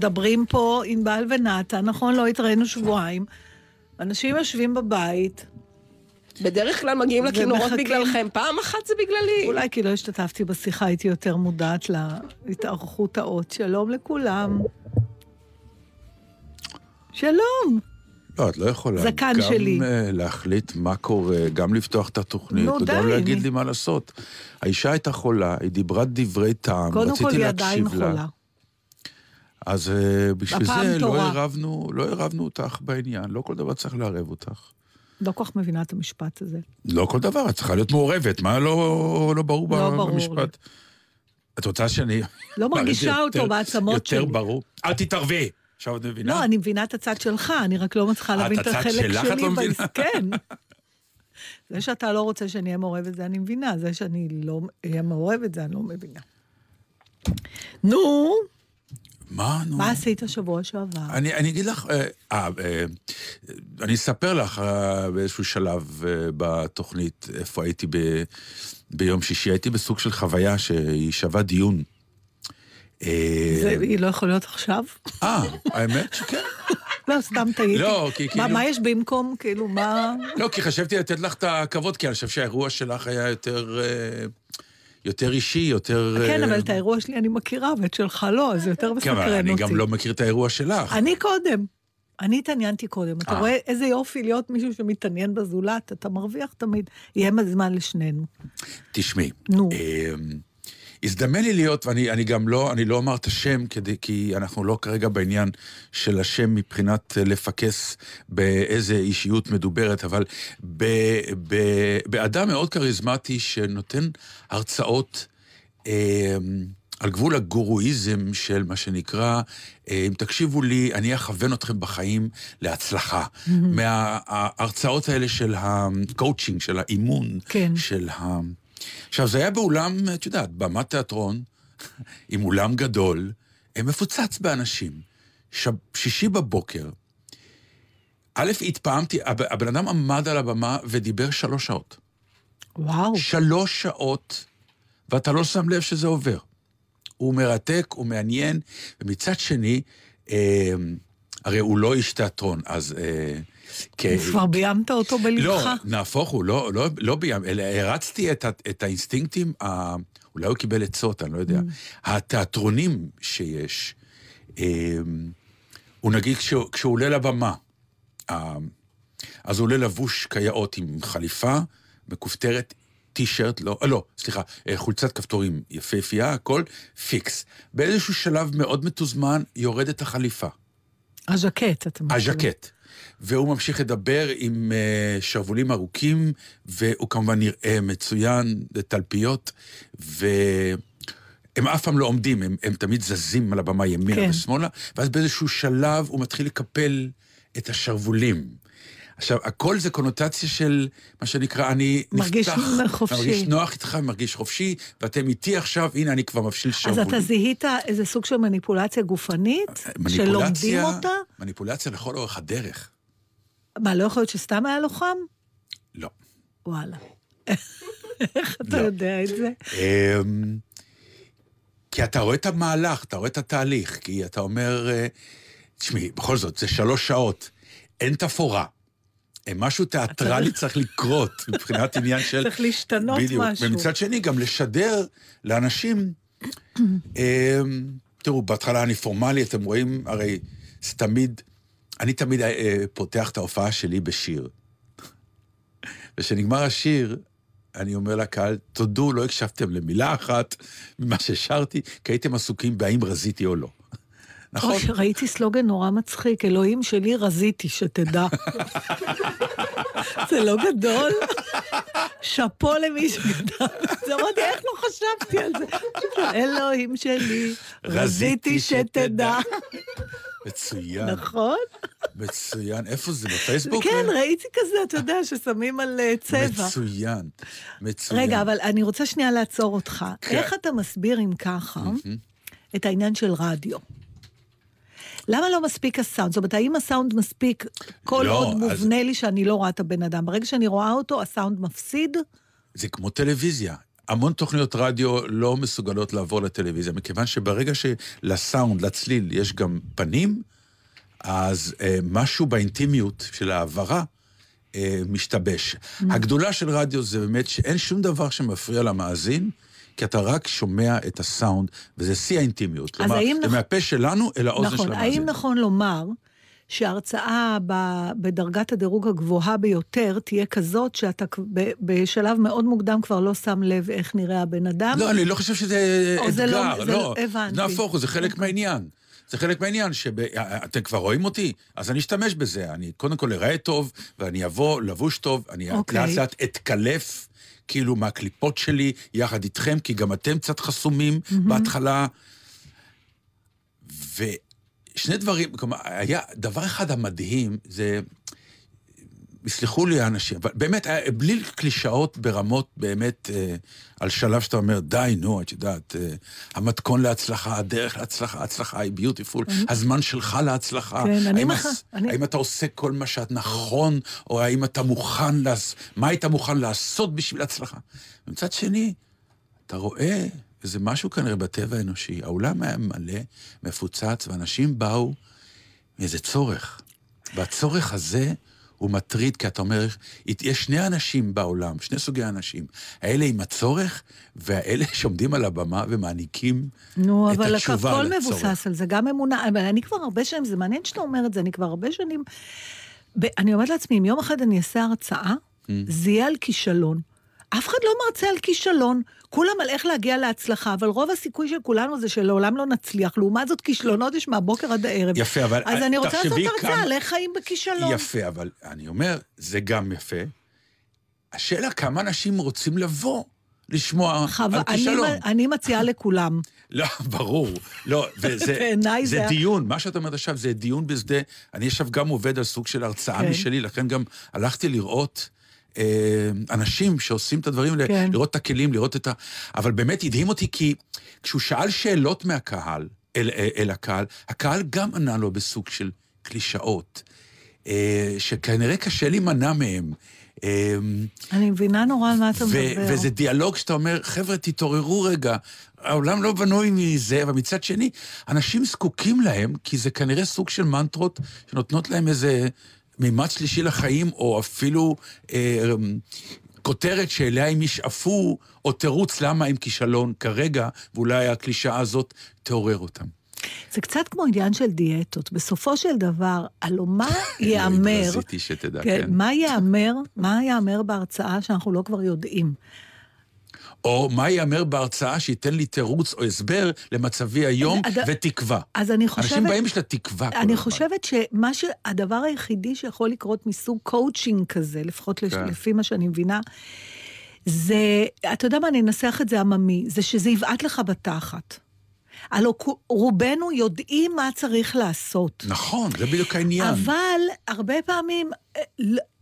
מדברים פה ענבל ונתן, נכון? לא התראינו שבועיים. אנשים יושבים בבית, בדרך כלל מגיעים לכינורות ומחכים. בגללכם, פעם אחת זה בגללי. אולי כי לא השתתפתי בשיחה, הייתי יותר מודעת להתארכות האות. שלום לכולם. שלום. לא, את לא יכולה. זקן גם שלי. אה, להחליט מה קורה, גם לפתוח את התוכנית, נו, וגם די, להגיד אני- לי מה לעשות. האישה הייתה חולה, היא דיברה דברי טעם, קודם רציתי כל, היא להקשיב עדיין לה. חולה. אז אה, בשביל זה לא. ערבנו, לא ערבנו אותך בעניין, לא כל דבר צריך לערב אותך. לא כל כך מבינה את המשפט הזה. לא כל דבר, את צריכה להיות מעורבת, מה לא, לא ברור לא ב- ברור במשפט? את רוצה שאני... לא מרגישה יותר- אותו בעצמות שלי. יותר ברור. אל תתערבי. עכשיו את מבינה? לא, אני מבינה את הצד שלך, אני רק לא מצליחה את להבין את הצד החלק שלך את שלי. לא בס- מבינה? כן. זה שאתה לא רוצה שאני אהיה מעורבת, זה אני מבינה. זה שאני לא אהיה מעורבת, זה אני לא מבינה. נו, מה, נו? מה עשית שבוע שעבר? אני, אני אגיד לך, אה, אה, אה, אני אספר לך אה, באיזשהו שלב אה, בתוכנית איפה הייתי ב, ביום שישי. הייתי בסוג של חוויה שהיא שווה דיון. אה, זה, היא לא יכולה להיות עכשיו? אה, האמת שכן. לא, סתם טעיתי. לא, כי כאילו- מה יש במקום? כאילו, מה... לא, כי חשבתי לתת לך את הכבוד, כי אני חושב שהאירוע שלך היה יותר, אה, יותר אישי, יותר... כן, אה, אבל את האירוע שלי אני מכירה, ואת שלך לא, אז זה יותר כן, מסקרן אבל אותי. אני גם לא מכיר את האירוע שלך. אני קודם. אני התעניינתי קודם. אתה אה. רואה איזה יופי להיות מישהו שמתעניין בזולת, אתה מרוויח תמיד. יהיה זמן לשנינו. תשמעי. נו. הזדמן לי להיות, ואני אני גם לא, אני לא אומר את השם, כדי, כי אנחנו לא כרגע בעניין של השם מבחינת אה, לפקס באיזה אישיות מדוברת, אבל ב, ב, באדם מאוד כריזמטי שנותן הרצאות אה, על גבול הגורואיזם של מה שנקרא, אה, אם תקשיבו לי, אני אכוון אתכם בחיים להצלחה. מההרצאות האלה של הקואוצ'ינג, של האימון, כן. של ה... עכשיו, זה היה באולם, את יודעת, במת תיאטרון, עם אולם גדול, אה, מפוצץ באנשים. ש... שישי בבוקר, א', התפעמתי, הב- הבן אדם עמד על הבמה ודיבר שלוש שעות. וואו. שלוש שעות, ואתה לא שם לב שזה עובר. הוא מרתק, הוא מעניין, ומצד שני, אה, הרי הוא לא איש תיאטרון, אז... אה, כבר ביימת אותו בלבך? לא, נהפוך הוא, לא, לא, לא בים, אלא הרצתי את, את האינסטינקטים, ה, אולי הוא קיבל עצות, אני לא יודע, התיאטרונים שיש. אה, הוא נגיד כשהוא, כשהוא עולה לבמה, אה, אז הוא עולה לבוש כיאות עם חליפה מכופתרת, טי-שירט, לא, אה, לא, סליחה, אה, חולצת כפתורים יפהפייה, הכל פיקס. באיזשהו שלב מאוד מתוזמן יורדת החליפה. הז'קט, אתה מתכוון. הז'קט. והוא ממשיך לדבר עם uh, שרוולים ארוכים, והוא כמובן נראה מצוין, תלפיות, והם אף פעם לא עומדים, הם, הם תמיד זזים על הבמה ימינה כן. ושמאלה, ואז באיזשהו שלב הוא מתחיל לקפל את השרוולים. עכשיו, הכל זה קונוטציה של מה שנקרא, אני מרגיש נפתח, חופשי. מרגיש נוח איתך, מרגיש חופשי, ואתם איתי עכשיו, הנה, אני כבר מפשיל אז שרוולים. אתה זיהית איזה סוג של מניפולציה גופנית? שלומדים מניפולציה, אותה? מניפולציה לכל אורך הדרך. מה, לא יכול להיות שסתם היה לו חם? לא. וואלה. איך אתה לא. יודע את זה? אמ, כי אתה רואה את המהלך, אתה רואה את התהליך, כי אתה אומר, אה, תשמעי, בכל זאת, זה שלוש שעות, אין תפאורה, משהו תיאטרלי צריך לקרות, מבחינת עניין של... צריך להשתנות בדיוק. משהו. ומצד שני, גם לשדר לאנשים... אה, תראו, בהתחלה אני פורמלי, אתם רואים, הרי זה תמיד... אני תמיד אה, פותח את ההופעה שלי בשיר. וכשנגמר השיר, אני אומר לקהל, תודו, לא הקשבתם למילה אחת ממה ששרתי, כי הייתם עסוקים בהאם רזיתי או לא. נכון? אוי, ראיתי סלוגן נורא מצחיק, אלוהים שלי רזיתי, שתדע. זה לא גדול? שאפו למי שכתב את זה. אמרתי, איך לא חשבתי על זה? אלוהים שלי, רזיתי שתדע. מצוין, נכון? מצוין. איפה זה, בפייסבוק? כן, ראיתי כזה, אתה יודע, ששמים על אה, צבע. מצוין, מצוין. רגע, אבל אני רוצה שנייה לעצור אותך. כן. איך אתה מסביר, אם ככה, את העניין של רדיו? למה לא מספיק הסאונד? זאת אומרת, האם הסאונד מספיק כל לא, עוד אז- מובנה לי שאני לא רואה את הבן אדם? ברגע שאני רואה אותו, הסאונד מפסיד? זה כמו טלוויזיה. המון תוכניות רדיו לא מסוגלות לעבור לטלוויזיה, מכיוון שברגע שלסאונד, לצליל, יש גם פנים, אז אה, משהו באינטימיות של ההעברה אה, משתבש. Mm. הגדולה של רדיו זה באמת שאין שום דבר שמפריע למאזין, כי אתה רק שומע את הסאונד, וזה שיא האינטימיות. כלומר, זה נכ- מהפה שלנו אל האוזן נכון. של המאזין. האם נכון לומר שההרצאה בדרגת הדירוג הגבוהה ביותר תהיה כזאת שאתה בשלב מאוד מוקדם כבר לא שם לב איך נראה הבן אדם? לא, אני לא חושב שזה זה לא- אתגר, זה לא. לא- הבנתי. נהפוך הוא, זה חלק מהעניין. זה חלק מהעניין, שאתם כבר רואים אותי, אז אני אשתמש בזה. אני קודם כל אראה טוב, ואני אבוא לבוש טוב, אני אוקיי. לאט לאט אתקלף, כאילו, מהקליפות שלי, יחד איתכם, כי גם אתם קצת חסומים בהתחלה. ושני דברים, כלומר, היה דבר אחד המדהים, זה... יסלחו לי האנשים, אבל באמת, היה- בלי קלישאות ברמות באמת, אה, על שלב שאתה אומר, די, נו, את יודעת, אה, המתכון להצלחה, הדרך להצלחה, ההצלחה היא ביוטיפול, הזמן שלך להצלחה. כן, אני האם, מח- הס- אני- האם אתה עושה כל מה שאת נכון, או האם אתה מוכן, לעש... מה היית מוכן לעשות בשביל הצלחה? ומצד שני, אתה רואה איזה משהו כנראה בטבע האנושי, האולם היה מלא, מפוצץ, ואנשים באו מאיזה צורך. והצורך הזה הוא מטריד, כי אתה אומר, יש שני אנשים בעולם, שני סוגי אנשים. האלה עם הצורך, והאלה שעומדים על הבמה ומעניקים נו, את אבל התשובה הכל לצורך. מבוסס על זה, גם אמונה, אבל אני כבר הרבה שנים, זה מעניין שאתה אומר את זה, אני כבר הרבה שנים... ב- אני אומרת לעצמי, אם יום אחד אני אעשה הרצאה, Mm. זה יהיה על כישלון. אף אחד לא מרצה על כישלון, כולם על איך להגיע להצלחה, אבל רוב הסיכוי של כולנו זה שלעולם לא נצליח. לעומת זאת, כישלונות יש מהבוקר עד הערב. יפה, אבל אז אני רוצה לעשות הרצאה כמה- על איך חיים בכישלון. יפה, אבל אני אומר, זה גם יפה. השאלה כמה אנשים רוצים לבוא לשמוע חו... על אני, כישלון. אני מציעה לכולם. לא, ברור. לא, וזה זה זה- דיון, מה שאת אומרת עכשיו זה דיון בשדה. אני עכשיו גם עובד על סוג של הרצאה כן. משלי, לכן גם הלכתי לראות אנשים שעושים את הדברים האלה, כן. לראות את הכלים, לראות את ה... אבל באמת הדהים אותי, כי כשהוא שאל שאלות מהקהל, אל, אל, אל הקהל, הקהל גם ענה לו בסוג של קלישאות, אה, שכנראה קשה להימנע מהם. אה, אני מבינה נורא על מה אתה מדבר. וזה דיאלוג שאתה אומר, חבר'ה, תתעוררו רגע, העולם לא בנוי מזה, אבל מצד שני, אנשים זקוקים להם, כי זה כנראה סוג של מנטרות שנותנות להם איזה מימד שלישי לחיים, או אפילו אה, כותרת שאליה הם ישאפו, או תירוץ למה הם כישלון כרגע, ואולי הקלישאה הזאת תעורר אותם. זה קצת כמו עניין של דיאטות. בסופו של דבר, הלוא מה ייאמר... רציתי שתדע, כן, כן. מה ייאמר, מה ייאמר בהרצאה שאנחנו לא כבר יודעים? או מה ייאמר בהרצאה שייתן לי תירוץ או הסבר למצבי היום הד- ותקווה. אז אני חושבת... אנשים באים בשביל התקווה אני הזמן. חושבת שמה ש... הדבר היחידי שיכול לקרות מסוג קואוצ'ינג כזה, לפחות. כן. לפי מה שאני מבינה, זה, אתה יודע מה, אני אנסח את זה עממי, זה שזה יבעט לך בתחת. הלוא רובנו יודעים מה צריך לעשות. נכון, זה בדיוק העניין. אבל הרבה פעמים אה,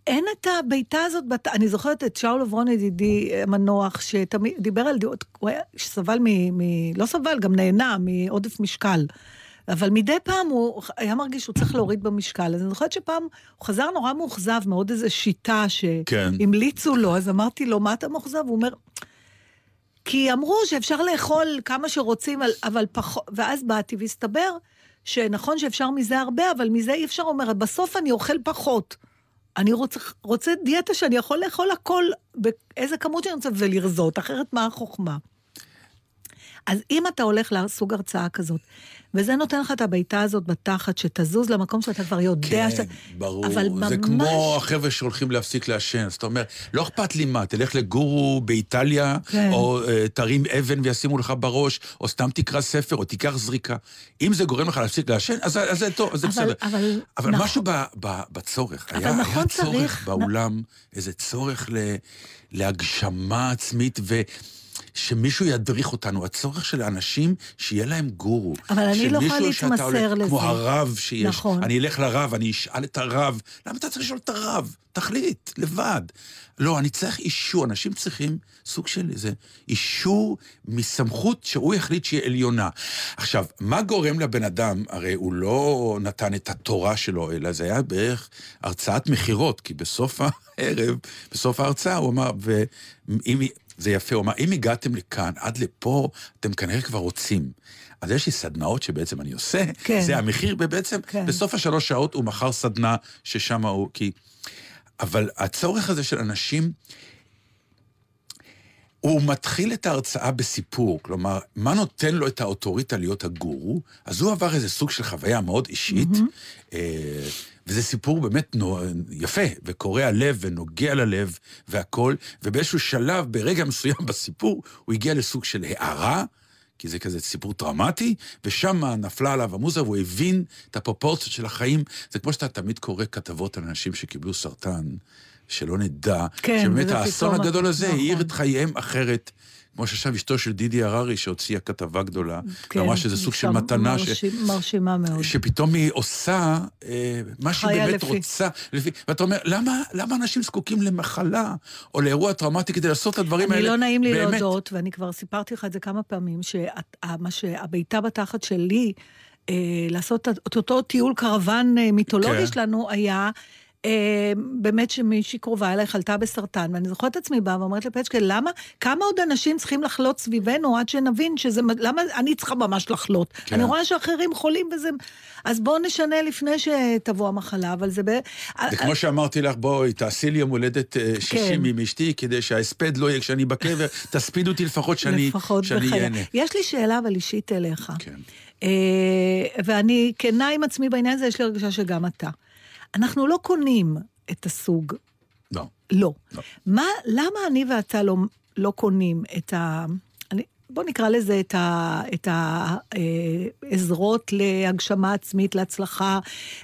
אין את הבעיטה הזאת, בת... אני זוכרת את שאול עברון ידידי המנוח, שתמיד דיבר על דעות, הוא היה, שסבל מ... מ... לא סבל, גם נהנה מעודף משקל. אבל מדי פעם הוא היה מרגיש שהוא צריך להוריד במשקל. אז אני זוכרת שפעם הוא חזר נורא מאוכזב מעוד איזו שיטה כן. שהמליצו לו, אז אמרתי לו, מה אתה מאוכזב? הוא אומר, כי אמרו שאפשר לאכול כמה שרוצים, אבל- אבל פחות... ואז באתי והסתבר שנכון שאפשר מזה הרבה, אבל מזה אי אפשר, הוא אומר, בסוף אני אוכל פחות. אני רוצה, רוצה דיאטה שאני יכול לאכול הכל באיזה כמות שאני רוצה ולרזות, אחרת מה החוכמה? אז אם אתה הולך לסוג הרצאה כזאת, וזה נותן לך את הבעיטה הזאת בתחת, שתזוז למקום שאתה כבר יודע כן, שאתה... ברור. אבל זה ממש- כמו החבר'ה שהולכים להפסיק לעשן. אז אתה אומר, לא אכפת לי מה, תלך לגורו באיטליה, כן. או אה, תרים אבן וישימו לך בראש, או סתם תקרא ספר, או תיקח זריקה. אם זה גורם לך להפסיק לעשן, אז, אז זה טוב, אז זה בסדר. אבל אבל נכון- משהו ב, ב, בצורך. אבל היה, נכון היה צורך צריך- באולם, איזה צורך ל, להגשמה עצמית, ו... שמישהו ידריך אותנו, הצורך של האנשים שיהיה להם גורו. אבל אני לא יכולה להתמסר הולך- לזה. כמו הרב שיש. נכון. אני אלך לרב, אני אשאל את הרב. למה אתה צריך לשאול את הרב? תחליט, לבד. לא, אני צריך אישור. אנשים צריכים סוג של איזה אישור מסמכות שהוא יחליט שהיא עליונה. עכשיו, מה גורם לבן אדם? הרי הוא לא נתן את התורה שלו, אלא זה היה בערך הרצאת מכירות, כי בסוף הערב, בסוף ההרצאה הוא אמר, ואם... זה יפה, הוא אמר, אם הגעתם לכאן, עד לפה, אתם כנראה כבר רוצים. אז יש לי סדנאות שבעצם אני עושה, כן. זה המחיר, ובעצם כן. בסוף השלוש שעות הוא מכר סדנה ששם הוא, כי... אבל הצורך הזה של אנשים, הוא מתחיל את ההרצאה בסיפור, כלומר, מה נותן לו את האוטוריטה להיות הגורו? אז הוא עבר איזה סוג של חוויה מאוד אישית, אה, וזה סיפור באמת נו, יפה, וקורע לב ונוגע ללב והכול, ובאיזשהו שלב, ברגע מסוים בסיפור, הוא הגיע לסוג של הערה, כי זה כזה סיפור טראומטי, ושם נפלה עליו המוזה, והוא הבין את הפרופורציות של החיים. זה כמו שאתה תמיד קורא כתבות על אנשים שקיבלו סרטן, שלא נדע, כן, שבאמת האסון הגדול הזה נכון. האיר את חייהם אחרת. כמו שעכשיו אשתו של דידי הררי, שהוציאה כתבה גדולה, כן, ואמרה שזה סוג של מתנה, ש... מרשים- מרשימה מאוד. שפתאום היא עושה אה, מה שהיא באמת לפי. רוצה. לפי, ואתה אומר, למה, למה אנשים זקוקים למחלה או לאירוע טראומטי כדי לעשות את הדברים אני האלה? לא נעים לי באמת? להודות, ואני כבר סיפרתי לך את זה כמה פעמים, שהבעיטה בתחת שלי, אה, לעשות את אותו טיול קרוון אה, מיתולוגי כן. שלנו, היה... אה, באמת שמישהי קרובה אליי חלתה בסרטן, ואני זוכרת את עצמי באה ואומרת לפצ'קה, למה, כמה עוד אנשים צריכים לחלות סביבנו עד שנבין שזה, למה אני צריכה ממש לחלות? כן. אני רואה שאחרים חולים וזה... אז בואו נשנה לפני שתבוא המחלה, אבל זה ב... זה כמו שאמרתי לך, בואי, תעשי לי יום הולדת אה, 60 כן. עם אשתי, כדי שההספד לא יהיה כשאני בקבר, תספיד אותי לפחות שאני. ייהנה. יש לי שאלה אבל אישית אליך. כן. אה, ואני כנה עם עצמי בעניין הזה, יש לי הרגשה שגם אתה. אנחנו לא קונים את הסוג, לא. לא. לא. מה, למה אני ואתה לא, לא קונים את ה... אני, בוא נקרא לזה את העזרות להגשמה עצמית, להצלחה.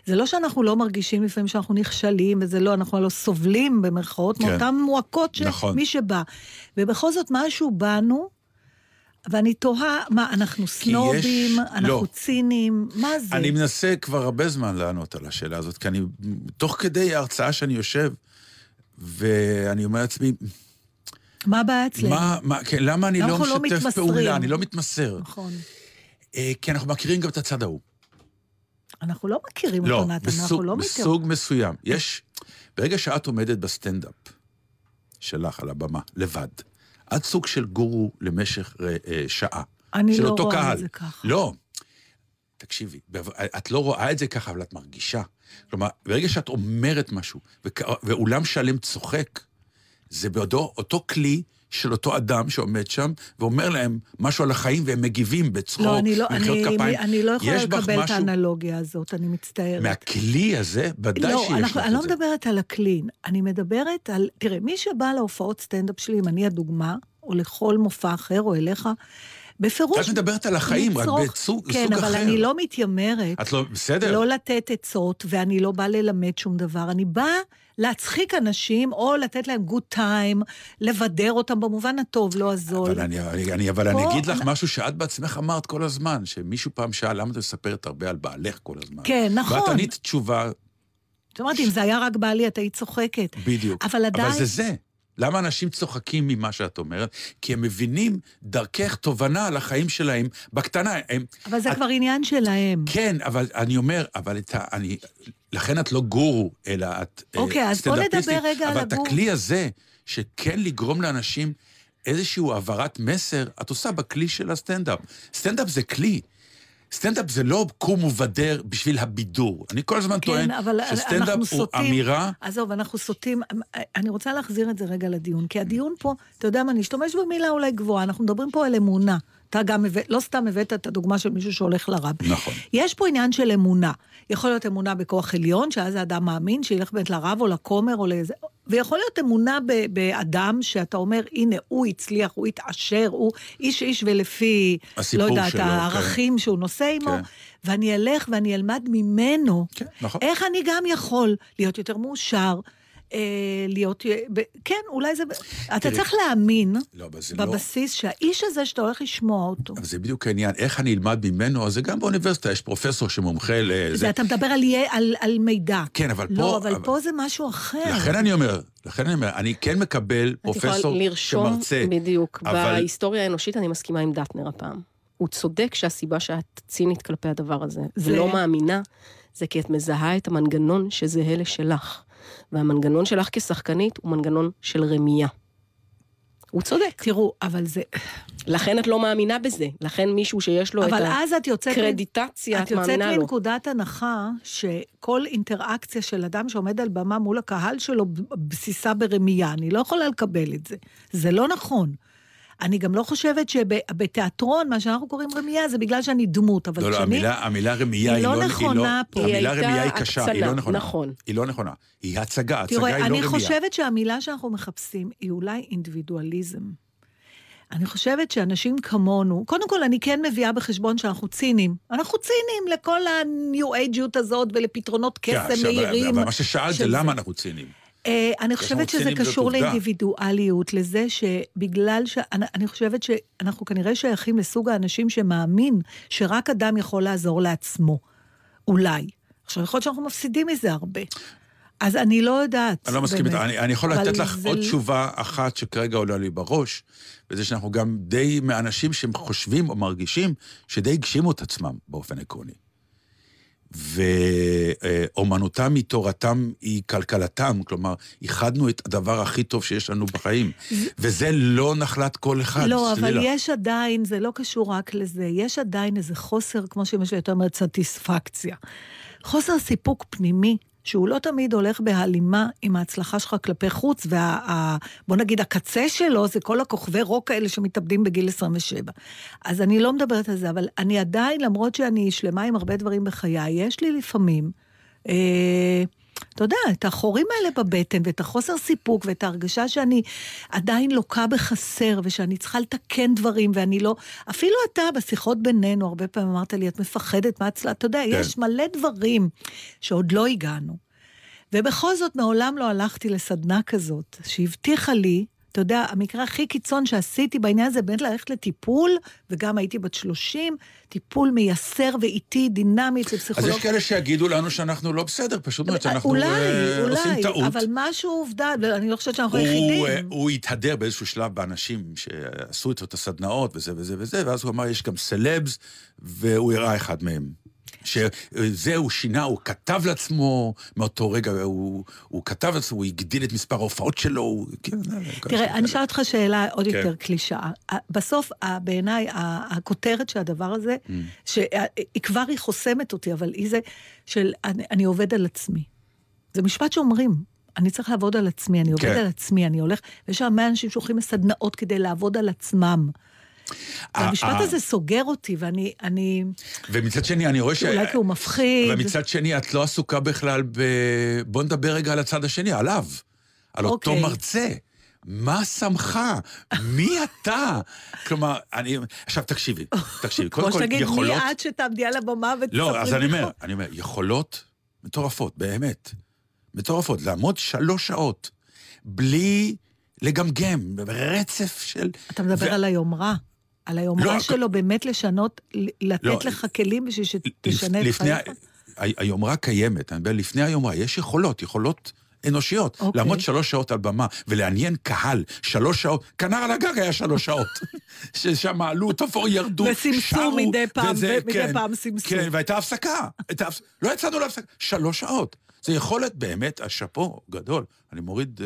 זה לא שאנחנו לא מרגישים לפעמים שאנחנו נכשלים, וזה לא, אנחנו לא סובלים במרכאות, כן. מאותן מועקות של נכון. מי שבא. ובכל זאת, משהו בנו, ואני תוהה, מה, אנחנו סנובים, אנחנו לא. ציניים, מה זה? אני מנסה כבר הרבה זמן לענות על השאלה הזאת, כי אני, תוך כדי ההרצאה שאני יושב, ואני אומר לעצמי, מה הבעיה אצלנו? מה, מה, כן, למה אני לא לא משתף מתמסרים? פעולה? אני לא מתמסר. נכון. אה, כי אנחנו מכירים גם את הצד ההוא. אנחנו לא מכירים לא, אותו, נתן, אנחנו לא מכירים. בסוג מסוים. יש, ברגע שאת עומדת בסטנדאפ שלך על הבמה, לבד, את סוג של גורו למשך אה, שעה. אני של לא אותו רואה קהל. את זה ככה. לא. תקשיבי, את לא רואה את זה ככה, אבל את מרגישה. כלומר, ברגע שאת אומרת משהו, וכ- ואולם שלם צוחק, זה באותו אותו כלי של אותו אדם שעומד שם, ואומר להם משהו על החיים, והם מגיבים בצחוק, לא, אני לא, אני, כפיים. אני לא יכולה לקבל את משהו- האנלוגיה הזאת, אני מצטערת. מהכלי הזה, ודאי לא, שיש לך אנחנו, את אני לא זה. מדברת על ה clean, אני מדברת על... תראה, מי שבא להופעות סטנדאפ שלי, אם אני הדוגמה, או לכל מופע אחר, או אליך, בפירוש... את מדברת על החיים, רק לצרוך- בסוג כן, סוג אבל אחר. אני לא מתיימרת את לא, בסדר. לא לתת עצות, ואני לא באה ללמד שום דבר. אני באה להצחיק אנשים, או לתת להם good time, לבדר אותם במובן הטוב, לא הזול. אבל, אני, אני, אני, אבל אני פה- אגיד לך משהו שאת בעצמך אמרת כל הזמן, שמישהו פעם שאל למה את מספרת הרבה על בעלך כל הזמן. כן, נכון. ואת ענית תשובה, זאת אומרת, אם זה היה רק בעלי, את היית צוחקת. בדיוק. אבל עדיין... אבל זה זה. למה אנשים צוחקים ממה שאת אומרת? כי הם מבינים דרכך תובנה על החיים שלהם בקטנה. הם, אבל זה את, כבר עניין שלהם. כן, אבל אני אומר, אבל את ה... אני, לכן את לא גורו, אלא את אה, אוקיי, אז בוא נדבר רגע על אבל את. הכלי הזה, שכן לגרום לאנשים איזושהי העברת מסר, את עושה בכלי של הסטנדאפ. סטנדאפ זה כלי. סטנדאפ זה לא קום ובדר בשביל הבידור. אני כל הזמן טוען כן, אבל שסטנדאפ הוא סוטים. אמירה... עזוב, אנחנו סוטים. אני רוצה להחזיר את זה רגע לדיון, כי הדיון פה, אתה יודע מה, נשתמש במילה אולי גבוהה, אנחנו מדברים פה על אמונה. אתה גם, לא סתם הבאת את הדוגמה של מישהו שהולך לרב. נכון. יש פה עניין של אמונה. יכול להיות אמונה בכוח עליון, שאז האדם מאמין, שילך באמת לרב או לכומר או לאיזה... ויכול להיות אמונה ב- באדם שאתה אומר, הנה, הוא הצליח, הוא התעשר, הוא איש איש ולפי, לא יודעת, שלו, הערכים שהוא נושא עמו, כן. ואני אלך ואני אלמד ממנו, כן, נכון. איך אני גם יכול להיות יותר מאושר, להיות... ב- כן, אולי זה... אתה. צריך להאמין לא, לא... בבסיס שהאיש הזה שאתה הולך לשמוע אותו, אבל זה בדיוק העניין, איך אני אלמד ממנו, אז זה גם באוניברסיטה, יש פרופסור שמומחה לזה. זה אתה מדבר על, יה- על, על מידע. כן, אבל פה... לא, אבל פה זה משהו אחר. לכן אני אומר, לכן אני אומר, אני כן מקבל את יכולה פרופסור לרשום, שמרצה. בדיוק. אבל- בהיסטוריה האנושית אני מסכימה עם דטנר הפעם. הוא צודק שהסיבה שאת צינית כלפי הדבר הזה, זה- ולא מאמינה, זה כי את מזהה את המנגנון שזהה לשלך. והמנגנון שלך כשחקנית הוא מנגנון של רמייה. הוא צודק. תראו, אבל זה... לכן את לא מאמינה בזה. לכן מישהו שיש לו את את יוצאת... הקרדיטציה, את את יוצאת מאמינה לו. מנקודת הנחה שכל אינטראקציה של אדם שעומד על במה מול הקהל שלו בסיסה ברמייה. אני לא יכולה לקבל את זה. זה לא נכון. אני גם לא חושבת שבתיאטרון, מה שאנחנו קוראים רמייה, זה בגלל שאני דמות, אבל לא, לא, כשאני... המילה, המילה רמייה היא היא לא לא... נכונה פה. המילה היא רמייה היא קשה, היא לא נכונה. נכון. היא לא נכונה. היא הצגה, הצגה תראו, היא לא אני רמייה. חושבת שהמילה שאנחנו מחפשים היא אולי אינדיבידואליזם. אני חושבת שאנשים כמונו, קודם כל, אני כן מביאה בחשבון שאנחנו ציניים. אנחנו ציניים לכל הניו אייג'יות הזאת ולפתרונות כן, קסם עכשיו, מהירים. אבל מה ששאלת זה למה. אנחנו ציניים. אה, אני חושבת שזה קשור. לאינדיבידואליות, לזה שבגלל ש... אני, אני חושבת שאנחנו כנראה שייכים לסוג האנשים שמאמין שרק אדם יכול לעזור לעצמו. אולי. עכשיו, יכול להיות שאנחנו מפסידים מזה הרבה. אז אני לא יודעת. אני לא מסכים. איתך, אני, אני יכול לתת לך זה עוד לא- תשובה אחת שכרגע עולה לי בראש, וזה שאנחנו גם די מאנשים שהם חושבים או מרגישים שדי הגשימו את עצמם באופן עקרוני. ואומנותם היא תורתם היא כלכלתם, כלומר, איחדנו את הדבר הכי טוב שיש לנו בחיים, וזה לא נחלת כל אחד, לא, אבל סלילה. יש עדיין, זה לא קשור רק לזה, יש עדיין איזה חוסר, כמו שאמא שלי הייתה אומרת, סטיספקציה. חוסר סיפוק פנימי, שהוא לא תמיד הולך בהלימה עם ההצלחה שלך כלפי חוץ, וה, בוא נגיד, הקצה שלו זה כל הכוכבי רוק האלה שמתאבדים בגיל 27. אז אני לא מדברת על זה, אבל אני עדיין, למרות שאני שלמה עם הרבה דברים בחיי, יש לי לפעמים... אה, אתה יודע, את החורים האלה בבטן, ואת החוסר סיפוק, ואת ההרגשה שאני עדיין לוקה בחסר, ושאני צריכה לתקן דברים, ואני לא... אפילו אתה, בשיחות בינינו, הרבה פעמים אמרת לי, את מפחדת מהצלחה, אתה יודע, כן. יש מלא דברים שעוד לא הגענו. ובכל זאת, מעולם לא הלכתי לסדנה כזאת, שהבטיחה לי, אתה יודע, המקרה הכי קיצון שעשיתי בעניין הזה, באמת ללכת לטיפול, וגם הייתי בת 30, טיפול מייסר ואיטי, דינמי אצל אז פסיכולוג. יש כאלה שיגידו לנו שאנחנו לא בסדר, פשוט מאוד שאנחנו אולי, אה, עושים אולי, טעות. אבל משהו עובדה, ואני לא חושבת שאנחנו הוא, היחידים. אה, הוא התהדר באיזשהו שלב באנשים שעשו איתו את הסדנאות וזה וזה וזה, ואז הוא אמר, יש גם סלבס, והוא הראה אחד מהם. שזה הוא שינה, הוא כתב לעצמו, מאותו רגע הוא, הוא כתב לעצמו, הוא הגדיל את מספר ההופעות שלו, הוא... כן, תראה, אני אשאל אותך שאלה עוד כן. יותר קלישאה. בסוף, בעיניי, הכותרת של הדבר הזה, Mm. שהיא כבר היא חוסמת אותי, אבל היא זה של אני, אני עובד על עצמי. זה משפט שאומרים, אני צריך לעבוד על עצמי, אני עובד כן. על עצמי, אני הולך, ויש הרבה אנשים שהולכים לסדנאות כדי לעבוד על עצמם. והמשפט אה. הזה סוגר אותי, ואני, אני, ומצד שני, אני רואה ש... אולי כי הוא מפחיד. ומצד שני, את לא עסוקה בכלל ב... בוא נדבר רגע על הצד השני, עליו. על אותו אוקיי. מרצה. מה שמך? מי אתה? כלומר, אני... עכשיו, תקשיבי, תקשיבי. קודם כמו כל, שתגיד, יכולות... מי את שתעמדי על הבמה ותספרי לא, אז אני אומר? אני אומר, יכולות מטורפות, באמת. מטורפות. לעמוד שלוש שעות בלי לגמגם, ברצף של... אתה מדבר ו- על היומרה. על לא, היומרה הכ- שלו באמת לשנות, לתת לא, לך כלים בשביל שתשנה את חייך? היומרה קיימת, אני מדבר לפני היומרה, יש יכולות, יכולות אנושיות. אוקיי. לעמוד שלוש שעות על במה ולעניין קהל, שלוש שעות, כנר על הגג היה שלוש שעות. ששם עלו תופור, ירדו, שרו, מדי פעם, וזה- ומדי כן, פעם סמסו. כן, והייתה הפסקה. הייתה לא יצאנו להפסקה, שלוש שעות. זה יכולת באמת, השאפו גדול. אני מוריד...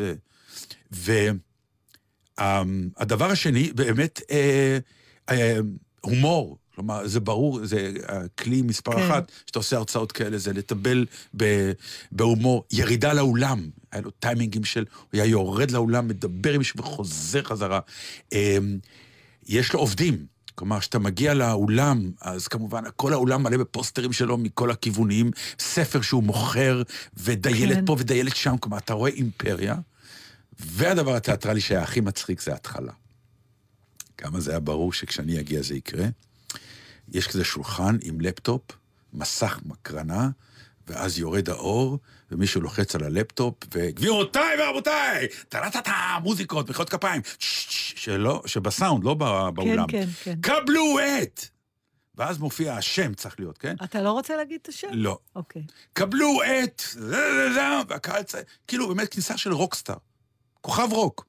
והדבר השני, באמת, אה, אה, הומור. כלומר, זה ברור, זה הכלי מספר כן. אחת, שאתה עושה הרצאות כאלה, זה לטבל בהומור, ירידה לאולם. היה לו טיימינגים של, הוא היה יורד לאולם, מדבר עם מישהו וחוזר חזרה. אמ, יש לו עובדים. כלומר, כשאתה מגיע לאולם, אז כמובן, כל האולם מלא בפוסטרים שלו מכל הכיוונים, ספר שהוא מוכר, ודיילת כן. פה ודיילת שם, כלומר, אתה רואה אימפריה, והדבר התיאטרלי שהיה הכי מצחיק זה ההתחלה. כמה זה היה ברור שכשאני אגיע זה יקרה. יש כזה שולחן עם לפטופ, מסך מקרנה, ואז יורד האור, ומישהו לוחץ על הלפטופ, וגבירותיי ורבותיי, טה-טה-טה, מוזיקות, מחיאות כפיים, שלא, שבסאונד, לא בא- באולם. כן, כן. קבלו את! ואז מופיע השם, צריך להיות, כן? אתה לא רוצה להגיד את השם? לא. אוקיי. קבלו את... והקהל. כאילו, באמת כניסה של rockstar. כוכב רוק.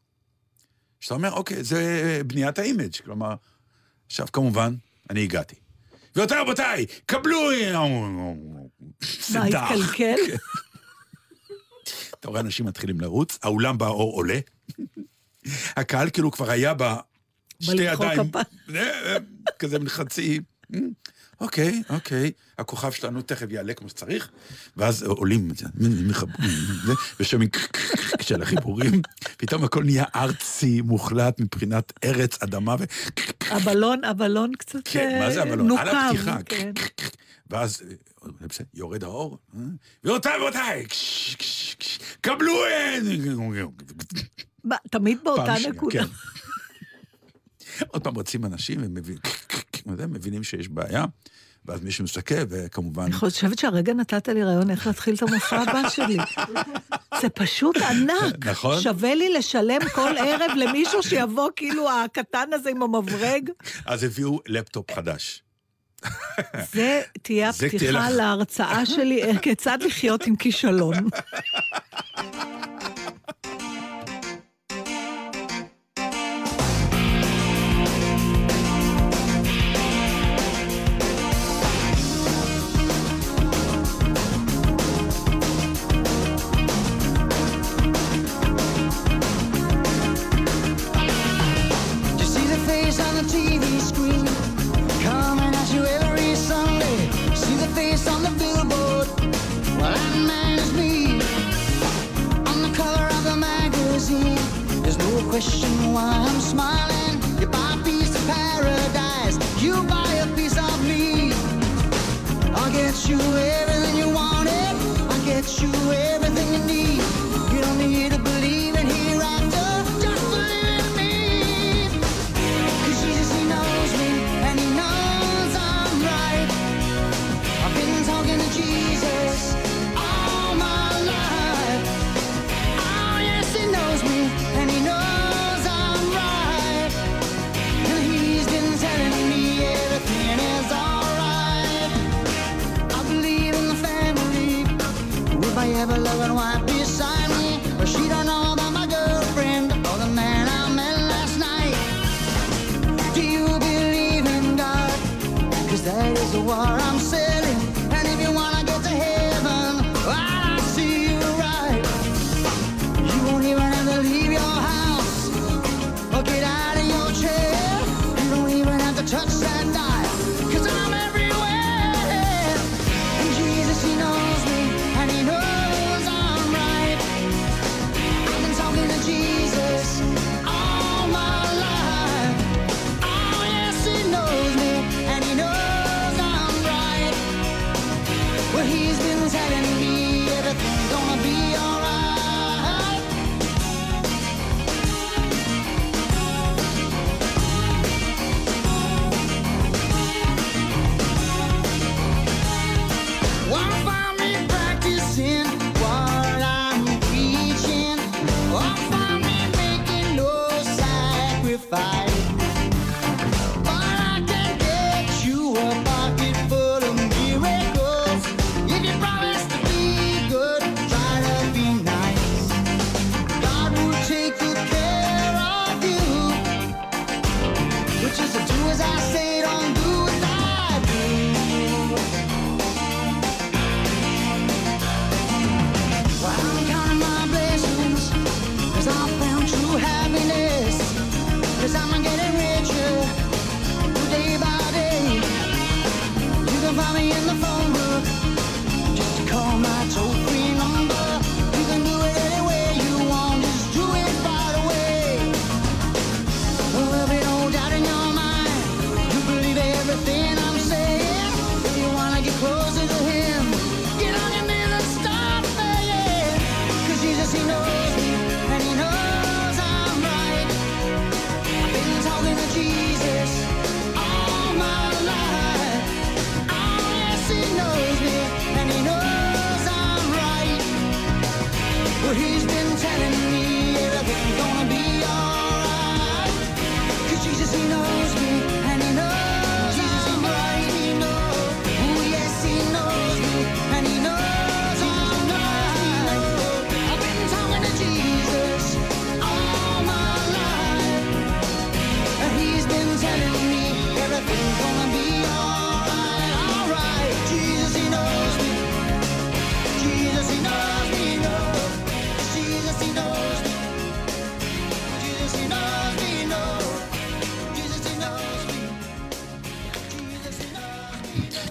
שאתה אומר, אוקיי, זה בניית ה image, כלומר... עכשיו, כמובן, אני הגעתי. גבירותיי רבותיי, קבלו... מה. התקלקל? אתה רואה אנשים מתחילים לרוץ, האולם באור עולה. הקהל כאילו כבר היה בה שתי בלמחוא כפיים. אה, אה, כזה חצי. אה, אוקיי, אוקיי, הכוכב שלנו תכף יעלה כמו שצריך, ואז עולים, ושומעים של החיבורים, פתאום הכל נהיה ארצי מוחלט מבחינת ארץ, אדמה, ו... הבלון, הבלון קצת כן, מה זה אה, הבלון? על הפתיחה. כן. ואז אה, יורד האור, אה, ורבותיי, קבלו... אה, מה, תמיד באותה נקודה. כן. עוד פעם רצים אנשים ומבינים מבינים שיש בעיה, ואז מישהו מסתכל, וכמובן... אני חושבת שהרגע נתת לי רעיון איך להתחיל את המופע הבא שלי. זה פשוט ענק. נכון. שווה לי לשלם כל ערב למישהו שיבוא כאילו הקטן הזה עם המברג. אז הביאו לפטופ חדש. זה תהיה הפתיחה. להרצאה שלי, איך- כיצד לחיות עם כישלון. Question why I'm smiling. You buy a piece of paradise, you buy a piece of me. I'll get you everything Have a loving wife beside me, but she don't know about my girlfriend or the man I met last night. Do you believe in God? Cause that is the war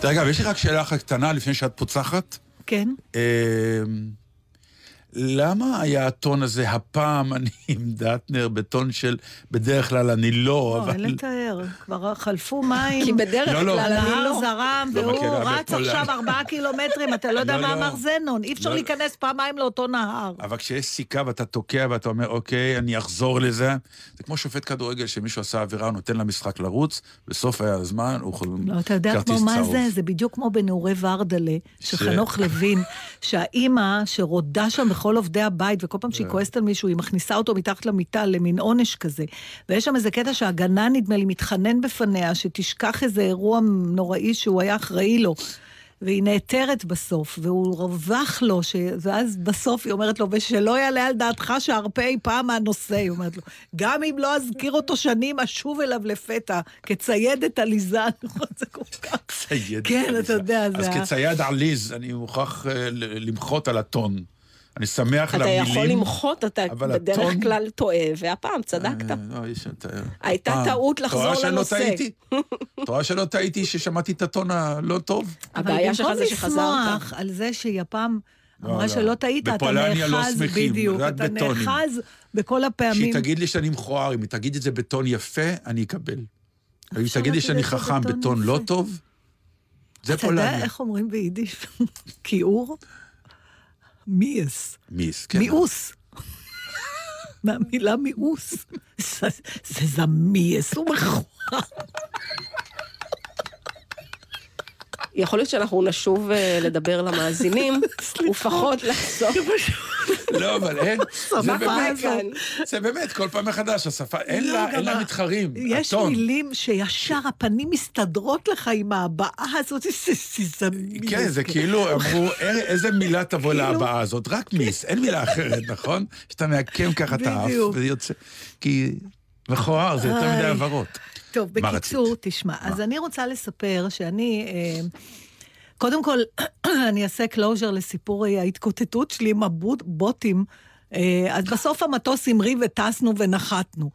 דרך אגב, יש לי רק שאלה אחת קטנה לפני שאת פוצחת. כן? למה היה הטון הזה, הפעם אני עם דטנר בטון של, בדרך כלל אני לא, לא, אבל... אין לתאר. כבר חלפו מים. כי בדרך לא, לא. כלל אני הנהר לא. זרם, לא והוא רץ. עכשיו ארבעה קילומטרים, אתה לא יודע לא, מה לא. אמר זנון. אי אפשר לא. להיכנס פעמיים לאותו נהר. אבל כשיש סיכה ואתה תוקע ואתה אומר, אוקיי, אני אחזור לזה, זה כמו שופט כדורגל שמישהו עשה עבירה, הוא נותן למשחק לרוץ, בסוף הזמן הוא לא, אתה יודע כרטיס כמו מה צהוב. זה? זה בדיוק כמו בנעורי ורדלה, של ש- חנוך לוין, שהאימא שרודה שם בכל עובדי הבית, וכל פעם אה. שהיא כועסת על מישהו, היא מכניסה אותו מתחת למיטה למין עונש כזה. ויש שם איזה קטע שהגנן, נדמה לי, מתחנן בפניה, שתשכח איזה אירוע נוראי שהוא היה אחראי לו. והיא נעתרת בסוף, והוא רווח לו, ש... ואז בסוף היא אומרת לו, ושלא יעלה על דעתך שארפה אי פעם מהנושא, היא אומרת לו, גם אם לא אזכיר אותו שנים, אשוב אליו לפתע, כציידת עליזה, זה כל כך... צייד. כן, אתה יודע, זה אז כצייד עליז, אני מוכרח אה, למחות על הטון. אני שמח אתה המילים. יכול למחות, אתה אבל בדרך הטון- כלל טועה, והפעם צדקת. אה, לא, לתאר. הייתה הפעם. טעות לחזור את רואה שלא לנושא. טעיתי? את רואה שלא טעיתי ששמעתי את הטון הלא טוב? הבעיה שלך זה אבל שחזרת. במקום לשמוח על זה שהיא הפעם לא, אמרה לא. שלא טעית, אתה לא נאחז, שמחים, בדיוק, אתה בטונים. נאחז בכל שהיא הפעמים. תגיד לי שאני מכוער, אם היא תגיד את זה בטון יפה, אני אקבל. אבל אם היא תגיד לי שאני חכם בטון לא. טוב, זה אתה יודע פולניה. איך אומרים ביידיש? כיעור? מיאס. מיס, כן. מיאוס. מהמילה מיאוס. זה זמיאס, הוא מכוער. יכול להיות שאנחנו נשוב אה, לדבר למאזינים, ופחות לחזור. לא, אבל אין, זה באמת, זה? באמת, כל פעם מחדש, השפה, אין לא, לה, מתחרים. יש הטון. מילים שישר הפנים מסתדרות לך עם ההבעה הזאת, זה זמיאס. כן, זה כאילו אמרו, "אה, איזה מילה תבוא כאילו- להבעה הזאת? רק מיס, אין מילה אחרת, נכון? שאתה מעקם ככה את האף, בדיוק. וזה יוצא... כי מכוער, זה יותר מדי. הבהרות. טוב, מה בקיצור? תשמע, אז אני רוצה לספר שאני, אה, קודם כל, אני אעשה closure לסיפור ההתקוטטות שלי עם הבוטים. אה, אז בסוף המטוס המריא וטסנו ונחתנו.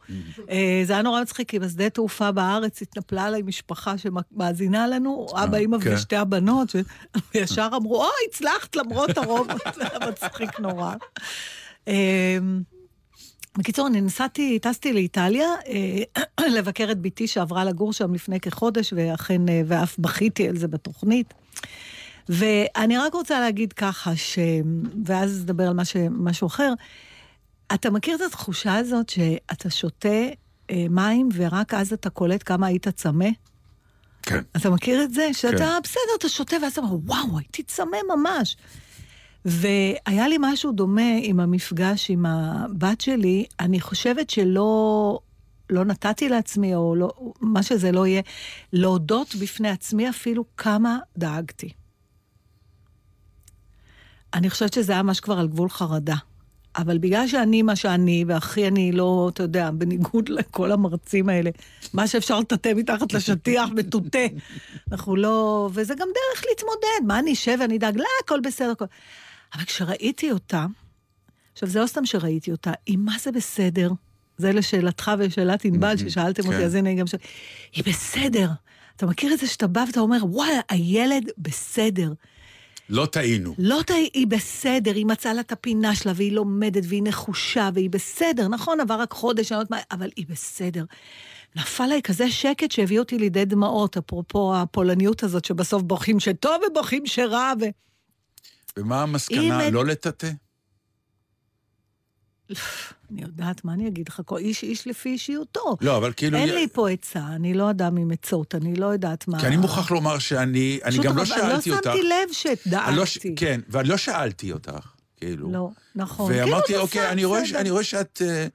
אה, זה היה נורא מצחיק, כי בשדה תעופה בארץ התנפלה עליי משפחה שמאזינה לנו, אבא, אימא כן. ושתי הבנות, וישר אמרו, או, הצלחת למרות הרוב, זה היה מצחיק נורא. בקיצור, אני נסעתי, טסתי לאיטליה אה, לבקר את בתי שעברה לגור שם לפני כחודש, ואכן, אה, ואף בכיתי על זה בתוכנית. ואני רק רוצה להגיד ככה, ש... ואז נדבר על משהו, משהו אחר. אתה מכיר את התחושה הזאת שאתה שותה אה, מים ורק אז אתה קולט כמה היית צמא? כן. אתה מכיר את זה? שאתה, בסדר, אתה שותה, ואז אתה אומר, וואו, הייתי צמא ממש. והיה לי משהו דומה עם המפגש עם הבת שלי, אני חושבת שלא לא נתתי לעצמי, או לא, מה שזה לא יהיה, להודות בפני עצמי אפילו כמה דאגתי. אני חושבת שזה היה ממש כבר על גבול חרדה. אבל בגלל שאני מה שאני, והכי אני לא, אתה יודע, בניגוד לכל המרצים האלה, מה שאפשר לטאטא מתחת לשטיח מטוטא. אנחנו לא... וזה גם דרך להתמודד. מה אני אשב ואני אדאג? לא, הכל בסדר. הכל... אבל כשראיתי אותה, עכשיו, זה לא סתם שראיתי אותה, היא מה זה בסדר. זה לשאלתך ולשאלת ענבל, ששאלתם אותי, כן. אז הנה גם ש... היא בסדר. אתה מכיר את זה שאתה בא ואתה אומר, וואלה, הילד בסדר. לא טעינו. לא תה, היא בסדר, היא מצאה לה את הפינה שלה, והיא לומדת, והיא נחושה, והיא בסדר. נכון, עבר רק חודש, אני לא יודעת מה, אבל היא בסדר. נפל עליי כזה שקט שהביא אותי לידי דמעות, אפרופו הפולניות הזאת, שבסוף בוכים שטוב ובוכים שרע, ו... ומה המסקנה? לא לטאטא? אני יודעת, מה אני אגיד לך? כל איש איש לפי אישיותו. לא, אבל כאילו... אין לי פה עצה, אני לא אדם עם עצות, אני לא יודעת מה... כי אני מוכרח לומר שאני, אני גם לא אבל שאלתי אותך. לא שמתי לב אני לא ש- שדאגתי. כן, ואני לא שאלתי אותך, כאילו. לא, נכון. ואמרתי, כאילו, אוקיי, אני רואה ש-. אני רואה שאת, אה,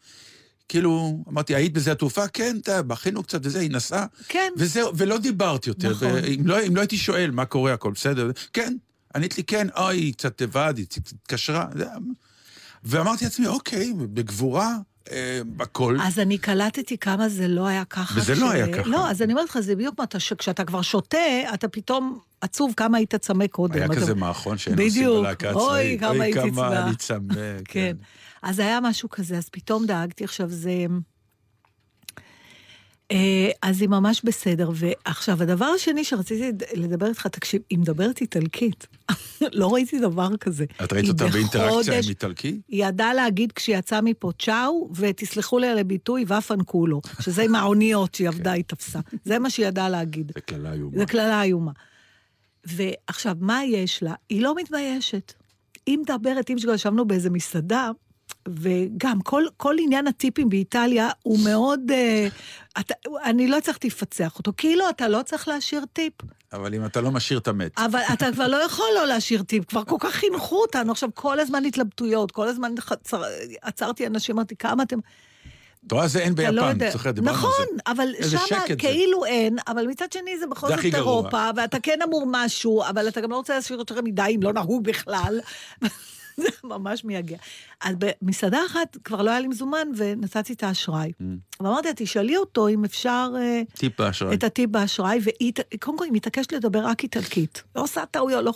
כאילו, אמרתי, היית בשדה התעופה? כן, אתה, בכינו קצת וזה, היא נסעה. כן. וזהו, ולא דיברת יותר. נכון. ואם לא, אם לא הייתי שואל מה קורה, הכל בסדר, כן, ענית לי כן, אוי, היא קצת לבד, היא התקשרה. ואמרתי לעצמי, אוקיי, בגבורה, אה, הכל. אז אני קלטתי כמה זה לא היה ככה. וזה לא היה ככה. לא, אז אני אומרת לך, זה בדיוק מה, אתה- כשאתה כבר שותה, אתה פתאום עצוב כמה היית צמא קודם. היה כזה מערכון שהיינו עושים בדיוק. בלהקה אוי, הצבאית. כמה הייתי אוי, צמאה. כמה אני צמא, כן. כן. אז היה משהו כזה, אז פתאום דאגתי. עכשיו, זה... אה, אז היא ממש בסדר. ועכשיו, הדבר השני שרציתי לדבר איתך, תקשיב, היא מדברת איטלקית. לא ראיתי דבר כזה. את ראית אותה באינטראקציה עם איטלקי? היא ידעה להגיד כשהיא יצאה מפה צ'או, ותסלחו לי על הביטוי, ואפנקולו, שזה עם האוניות שהיא עבדה, היא תפסה. זה מה שהיא ידעה להגיד. זה קללה איומה. זו קללה איומה. ועכשיו, מה יש לה? היא לא מתביישת. היא מדברת, אם ישבנו באיזה מסעדה, וגם כל, כל עניין הטיפים באיטליה הוא מאוד... אה, אתה, אני לא הצלחתי לפצח אותו. כאילו, אתה לא צריך להשאיר טיפ. אבל אם אתה לא משאיר, אתה מת. אבל אתה כבר לא יכול לא להשאיר טיפ, כבר כל כך חינכו אותנו. עכשיו, כל הזמן התלבטויות, כל הזמן חצר, עצרתי אנשים, אמרתי, כמה אתם... אתה רואה, זה אין אתה לא ביפן, יודע. זוכר, דיברנו על זה. נכון, אבל שם שקט זה. כאילו אין, אבל מצד שני זה בכל זאת. אירופה, ואתה כן אמור משהו, אבל אתה גם לא רוצה להשאיר יותר מדי אם לא נהוג בכלל. זה ממש מייגע. אז במסעדה אחת כבר לא היה לי מזומן, ונתתי את האשראי. Mm. ואמרתי לה, תשאלי אותו אם אפשר אה, טיפ באשראי. את הטיפ באשראי, והיא, קודם כל, היא מתעקשת לדבר רק איטלקית. לא עושה טעויות, לא...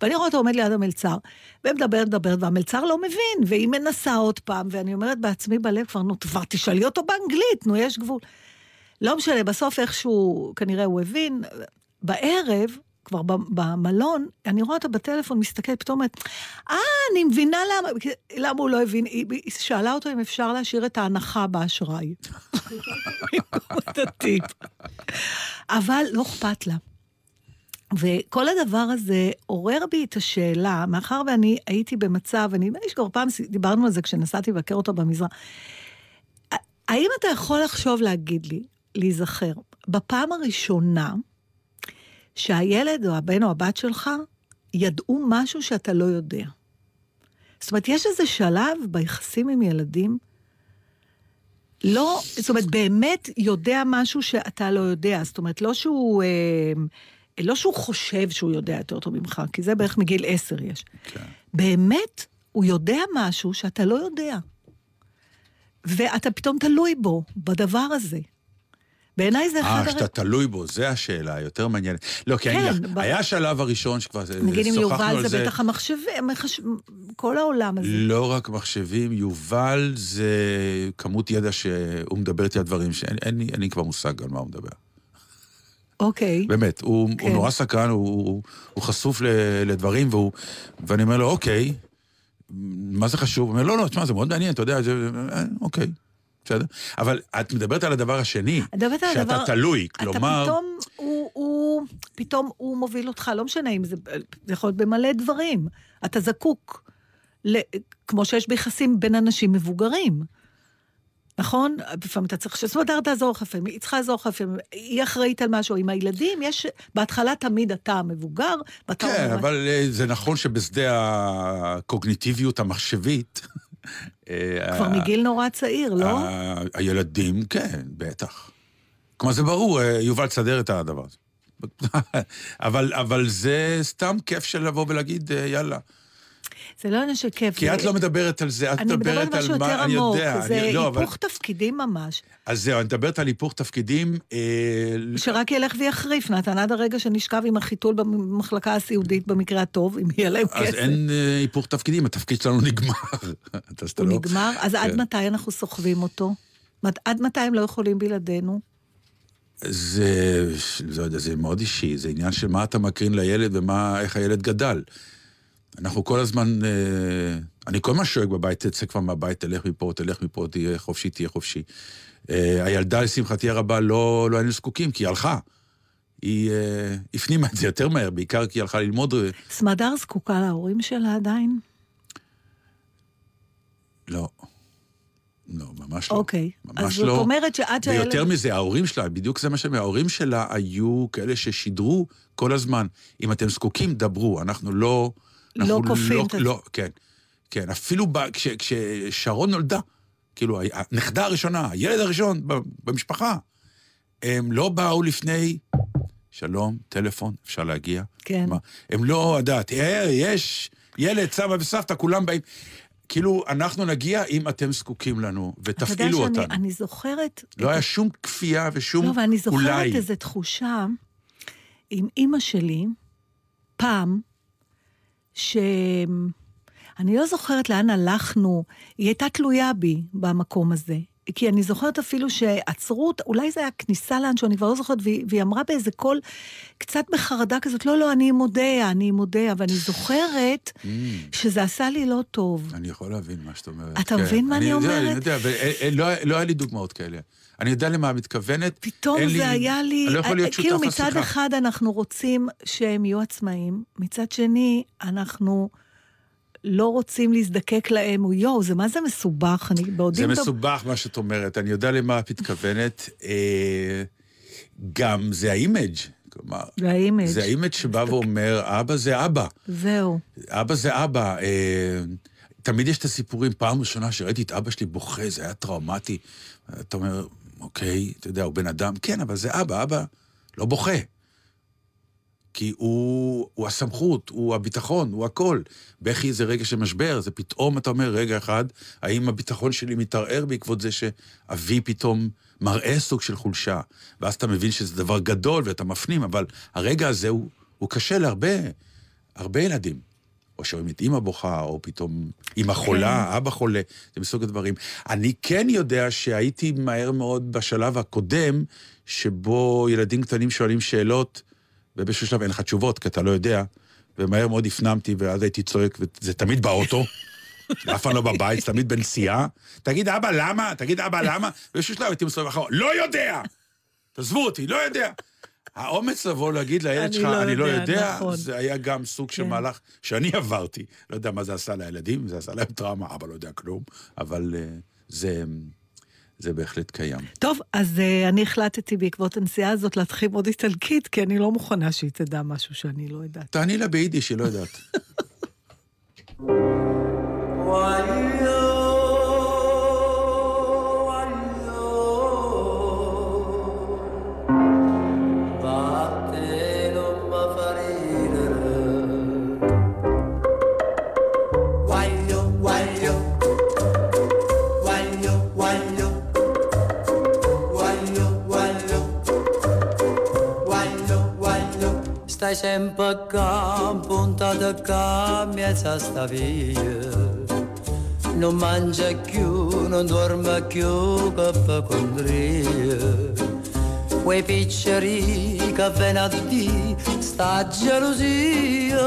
ואני רואה אותו עומד ליד המלצר, ומדברת, מדברת, והמלצר לא מבין, והיא מנסה עוד פעם, ואני אומרת בעצמי בלב כבר, נו, כבר תשאלי אותו באנגלית, נו, יש גבול. לא משנה, בסוף איכשהו, כנראה הוא הבין. בערב, כבר במלון, אני רואה אותה בטלפון, מסתכלת, פתאום אומרת, אה, אני מבינה למה, למה הוא לא הבין. היא, היא שאלה אותו אם אפשר להשאיר את ההנחה באשראי. אבל לא אכפת לה. וכל הדבר הזה עורר בי את השאלה, מאחר ואני הייתי במצב, אני נדמה לי שכבר פעם דיברנו על זה כשנסעתי לבקר אותו במזרח, האם אתה יכול לחשוב להגיד לי, להיזכר, בפעם הראשונה שהילד או הבן או הבת שלך ידעו משהו שאתה לא יודע? זאת אומרת, יש איזה שלב ביחסים עם ילדים, לא, זאת אומרת, באמת יודע משהו שאתה לא יודע. זאת אומרת, לא שהוא, אה, לא שהוא חושב שהוא יודע יותר טוב ממך, כי זה בערך מגיל עשר יש. כן. באמת, הוא יודע משהו שאתה לא יודע. ואתה פתאום תלוי בו, בדבר הזה. בעיניי זה אחד... אה, הר- שאתה תלוי בו, זה השאלה, יותר מעניינת. לא, כי כן, אני, ב- היה השלב הראשון שכבר אה, נגיד עם שוחחנו על יובל זה זה. בטח המחשבים, המחש... כל העולם הזה. לא רק מחשבים, יובל זה כמות ידע שהוא מדבר איתי על דברים שאין אין, לי- אין לי כבר מושג על מה הוא מדבר. אוקיי. באמת, הוא, כן. הוא נורא סקרן, הוא, הוא, הוא חשוף ל, לדברים, והוא, ואני אומר לו, אוקיי, מה זה חשוב? הוא אומר, לא, לא, תשמע, זה מאוד מעניין, אתה יודע, זה, אה, אוקיי, בסדר. אבל את מדברת על הדבר השני, מדברת על שאתה הדבר- תלוי, אתה כלומר... פתאום, הוא, הוא, פתאום הוא מוביל אותך, לא משנה אם זה, זה יכול להיות במלא דברים. אתה זקוק, ל, כמו שיש ביחסים בין אנשים מבוגרים. נכון? לפעמים אתה צריך שסמדר תעזור לך, לפעמים היא צריכה לעזור לך, לפעמים היא אחראית על משהו. עם הילדים יש, בהתחלה תמיד אתה המבוגר, ואתה... כן, אבל אה, זה נכון שבשדה הקוגניטיביות המחשבית... אה, כבר ה- מגיל נורא צעיר, לא? ה- הילדים, כן, בטח. כלומר, זה ברור, אה, יובל תסדר את הדבר הזה. אבל, אבל זה סתם כיף של לבוא ולהגיד, אה, יאללה. זה לא עניין של כיף. כי זה- את לא מדברת על זה, את אני מדברת מדברת על על משהו יותר מה, אני עמוק, יודע. זה אני, לא, אבל, היפוך תפקידים ממש. אז זהו, אני מדברת על היפוך תפקידים. אה, שרק ילך ויחריף, נתן עד הרגע שנשכב עם החיתול במחלקה הסיעודית במקרה הטוב, אם יהיה להם אז כסף. אין אה, היפוך תפקידים, התפקיד שלנו נגמר. אז הוא לא- נגמר, אז עד כן. מתי אנחנו סוחבים אותו? עד מתי הם לא יכולים בלעדינו? זה, לא יודע, זה מאוד אישי, זה עניין של מה אתה מקרין לילד ומה, איך הילד גדל. אנחנו כל הזמן, אה, אני כל הזמן שואג בבית, תצא כבר מהבית, תלך מפה, תלך מפה, תהיה חופשי, תהיה חופשי. אה, הילדה, לשמחתי הרבה, לא, לא היינו זקוקים, כי היא הלכה. היא אה, הפנימה את זה יותר מהר, בעיקר כי היא הלכה ללמוד. סמדר זקוקה להורים שלה עדיין? לא. לא, ממש לא. אוקיי. אז ממש זאת לא. אומרת שעד שהילד... ויותר מזה, ההורים שלה, בדיוק זה מה שהם, ההורים שלה היו כאלה ששידרו כל הזמן, אם אתם זקוקים, דברו, אנחנו לא... לא אנחנו כופים את לא, זה. לא, כן, כן, אפילו ב, כש, כששרון נולדה, כאילו, הנכדה הראשונה, הילד הראשון במשפחה, הם לא באו לפני, שלום, טלפון, אפשר להגיע? כן. מה, הם לא, יודעת, "אה, יש ילד, סבא וסבתא, כולם באים. כאילו, אנחנו נגיע אם אתם זקוקים לנו, ותפעילו אתה יודע אותנו. שאני אני זוכרת... לא את היה שום כפייה ושום לא, ואני זוכרת אולי. איזו תחושה עם אימא שלי, פעם, ש... אני לא זוכרת לאן הלכנו, היא הייתה תלויה בי במקום הזה. כי אני זוכרת אפילו שעצרו אותה, אולי זה היה כניסה לאנשהו, אני כבר לא זוכרת, והיא, והיא אמרה באיזה קול, קצת בחרדה כזאת, לא, לא, אני אודיה, אני עם אודיה, ואני זוכרת Mm. שזה עשה לי לא טוב. אני יכול להבין מה שאת אומרת. אתה כן. מבין מה אני יודע, אומרת? אני יודע, ולא לא היה לי דוגמאות כאלה. אני יודע למה את מתכוונת. פתאום זה לי- היה לי, אני לא יכול להיות כאילו שותף מצד לשיחה. אחד אנחנו רוצים שהם יהיו עצמאים, מצד שני אנחנו לא רוצים להזדקק להם, הוא יואו, זה מה זה מסובך, אני בעודי... זה מסובך מה שאת אומרת, אני יודע למה את מתכוונת. אה, גם זה ה image, כלומר, זה ה image. זה ה image שבא ואומר, אבא זה אבא, זהו. אבא זה אבא. אה, תמיד יש את הסיפורים, פעם ראשונה שראיתי את אבא שלי בוכה, זה היה טראומטי. אתה אומר, אוקיי, אתה יודע, הוא בן אדם, כן, אבל זה אבא, אבא לא בוכה. כי הוא, הוא הסמכות, הוא הביטחון, הוא הכל. בכי זה רגע של משבר, זה פתאום אתה אומר, רגע אחד, האם הביטחון שלי מתערער בעקבות זה שאבי פתאום מראה סוג של חולשה? ואז אתה מבין שזה דבר גדול ואתה מפנים, אבל הרגע הזה הוא, הוא קשה להרבה, הרבה ילדים. או שרואים את אימא בוכה, או פתאום אימא חולה, אבא חולה, זה מסוג הדברים. אני כן יודע שהייתי מהר מאוד בשלב הקודם, שבו ילדים קטנים שואלים שאלות, ובאיזשהו שלב אין לך תשובות, כי אתה לא יודע, ומהר מאוד הפנמתי, ואז הייתי צועק, וזה תמיד באוטו, אף פעם לא בבית, זה תמיד בנסיעה. תגיד, אבא, למה? תגיד, אבא, למה? באיזשהו שלב הייתי מסתובב אחרון, לא יודע! תעזבו אותי, לא יודע. האומץ לבוא להגיד לילד שלך, לא אני לא יודע", יודע, נכון. זה היה גם סוג של כן. מהלך שאני עברתי. לא יודע מה זה עשה לילדים, זה עשה להם טראומה, אבא לא יודע כלום, אבל אה, זה, זה בהחלט קיים. טוב, אז uh, אני החלטתי בעקבות הנסיעה הזאת להתחיל עוד איטלקית, כי אני לא מוכנה שהיא תדע משהו שאני לא יודעת. תעני לה ביידיש, היא לא יודעת. Stai sempre qua, puntata qua, mezza sta via. Non mangia più, non dorme più, che fa condria. Quei picceri che vengono a di sta gelosia.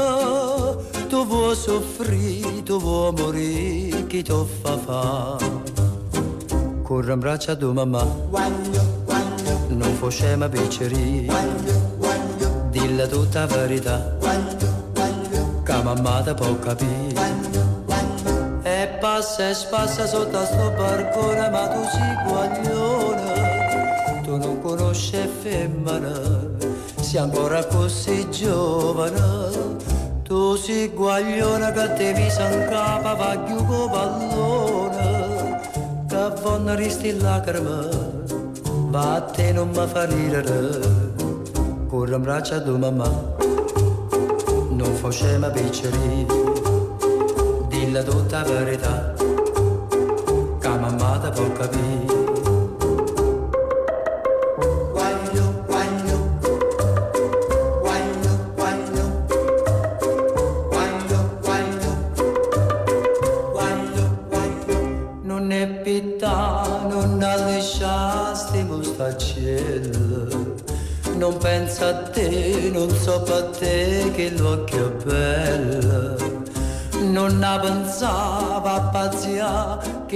Tu vuoi soffrire, tu vuoi morire, chi ti fa fa? Corre in braccio a tua mamma, non facciamo picceri. Dille tutta verità, che mamma ti può capire. E passa e spassa sotto sto barcone, ma tu sei guaglione, tu non conosci femmina, sei ancora così giovane. Tu sei guaglione che te mi in capo, va più con pallone, che vanno risti lacrime, ma a te non mi fa ridere, corre in braccio a tua mamma, non facciamo picceri dilla tutta la verità. Che mamma ti può capire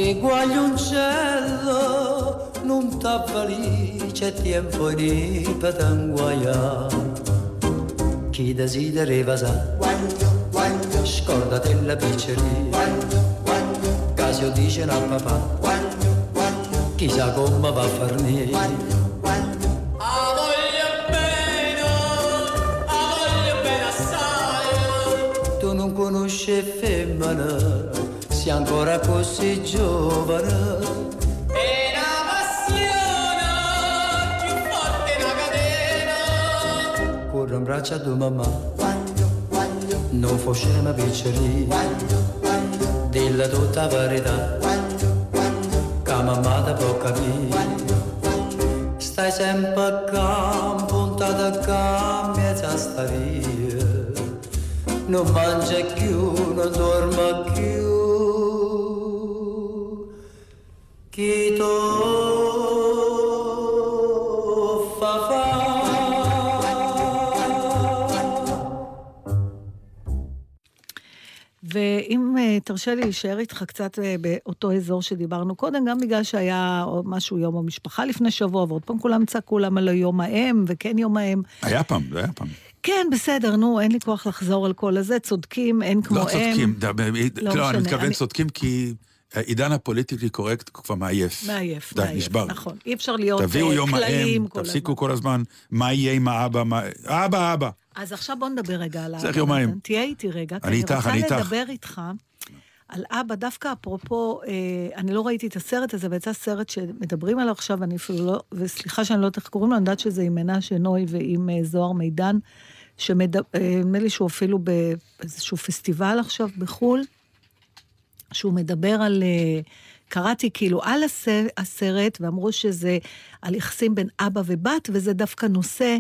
che guaglioncello non t'avvali c'è tempo di petanguaia chi desidera sa scordate la pizzeria. Casio dice a papà. Chissà come va a farne tu non conosci femmina, ancora così giovane. Corro in braccio a mamma. Quando, quando non fosse una piccerina quando, quando della tutta verità quando, quando che mamma ti può capire quando, quando stai sempre a campo puntata a campo e sta via. Non mangia più non dorma più. ואם אה, תרשה לי להישאר איתך קצת אה, באותו אזור שדיברנו קודם, גם בגלל שהיה משהו יום המשפחה לפני שבוע, ועוד פעם כולם צעקו להם על לא היום האם, וכן יום האם. היה פעם, זה היה פעם. כן, בסדר, נו, אין לי כוח לחזור על כל הזה, צודקים, אין כמו לא הם. צודקים, אה, לא צודקים, לא, אני מתכוון אני... צודקים כי... עידן הפוליטיקלי קורקט כבר מעייף. מעייף, די, מעייף, נשבר. נכון. אי אפשר להיות תביאו אה, יום כלליים האם, כל תפסיקו הזמן. כל הזמן, מה יהיה עם האבא, מה... אבא, אבא. אז עכשיו בוא נדבר רגע על צריך האבא. יומיים. נתן. תהיה איתי רגע. אני איתך, אני איתך. אני רוצה לדבר איתך על אבא, דווקא אפרופו, אה, אני לא ראיתי את הסרט הזה, ויצא סרט שמדברים עליו עכשיו, אני אפילו לא, וסליחה שאני לא יודעת איך קוראים לו, אני יודעת שזה עם מנשה נוי ועם אה, זוהר מידן, שנדמה לי שהוא אפילו באיזשהו פסטיבל עכשיו בחו"ל, שהוא מדבר על... אה, קראתי כאילו על הס- הסרט, ואמרו שזה על יחסים בין אבא ובת, וזה דווקא נושא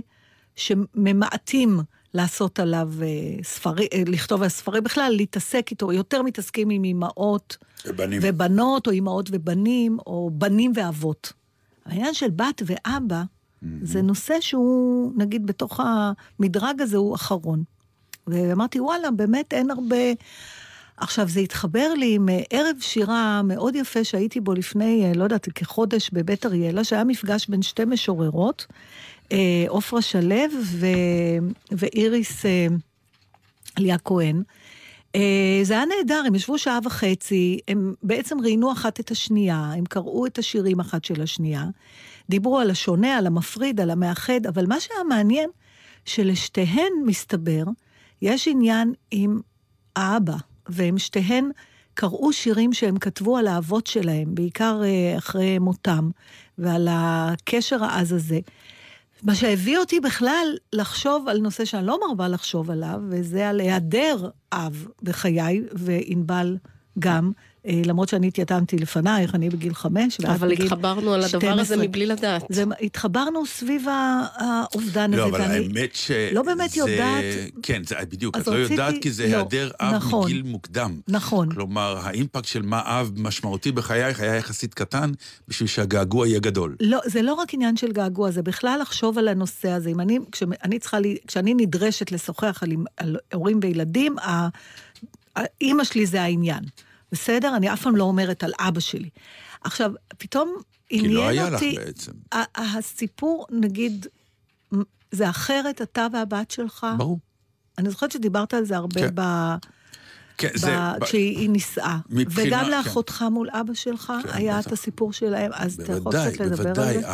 שממעטים לעשות עליו אה, ספרי, אה, לכתוב על ספרים, בכלל להתעסק איתו, יותר מתעסקים עם אימהות. ובנות, או אימהות ובנים, או בנים ואבות. העניין של בת ואבא, זה נושא שהוא, נגיד, בתוך המדרג הזה הוא אחרון. ואמרתי, וואלה, באמת אין הרבה... עכשיו, זה התחבר לי עם אה, ערב שירה מאוד יפה שהייתי בו לפני, אה, לא יודעת, כחודש בבית אריאלה, שהיה מפגש בין שתי משוררות, אה, עופרה שלו ו... ואיריס ליה כהן. זה היה נהדר, הם ישבו שעה וחצי, הם בעצם ראיינו אחת את השנייה, הם קראו את השירים אחת של השנייה, דיברו על השונה, על המפריד, על המאחד, אבל מה שהיה מעניין, שלשתיהן, מסתבר, יש עניין עם האבא, והם שתיהן קראו שירים שהם כתבו על האבות שלהם, בעיקר אה, אחרי מותם, ועל הקשר העז הזה. מה שהביא אותי בכלל לחשוב על נושא שאני לא מרבה לחשוב עליו, וזה על היעדר אב בחיי, וענבל גם, למרות שאני התייתמתי לפנייך, אני בגיל חמש, ואת אבל בגיל התחברנו על הדבר הזה 12. מבלי לדעת. זה, התחברנו סביב האובדן לא, הזה, אבל ואני האמת ש... לא באמת זה- יודעת... כן, זה בדיוק, את לא רציתי- יודעת כי זה לא, היעדר אב נכון. מגיל מוקדם. נכון. כלומר, האימפקט של מה אב משמעותי בחייך היה יחסית קטן, בשביל שהגעגוע יהיה גדול. לא, זה לא רק עניין של געגוע, זה בכלל לחשוב על הנושא הזה. אם אני, כשאני צריכה, לי, כשאני נדרשת לשוחח על, על הורים וילדים, האימא שלי זה העניין. בסדר? אני אף פעם לא אומרת על אבא שלי. עכשיו, פתאום כי עניין לא היה לך אותי... בעצם. ה- הסיפור, נגיד, זה אחרת, אתה והבת שלך? ברור. אני זוכרת שדיברת על זה הרבה כן. ב... כן, ב... זה... ב- כשהיא נישאה. מבחינה- וגם כן. לאחותך מול אבא שלך, כן, היה בטח. את הסיפור שלהם, אז אתה יכול בוודאי, קצת לדבר על בוודאי. זה?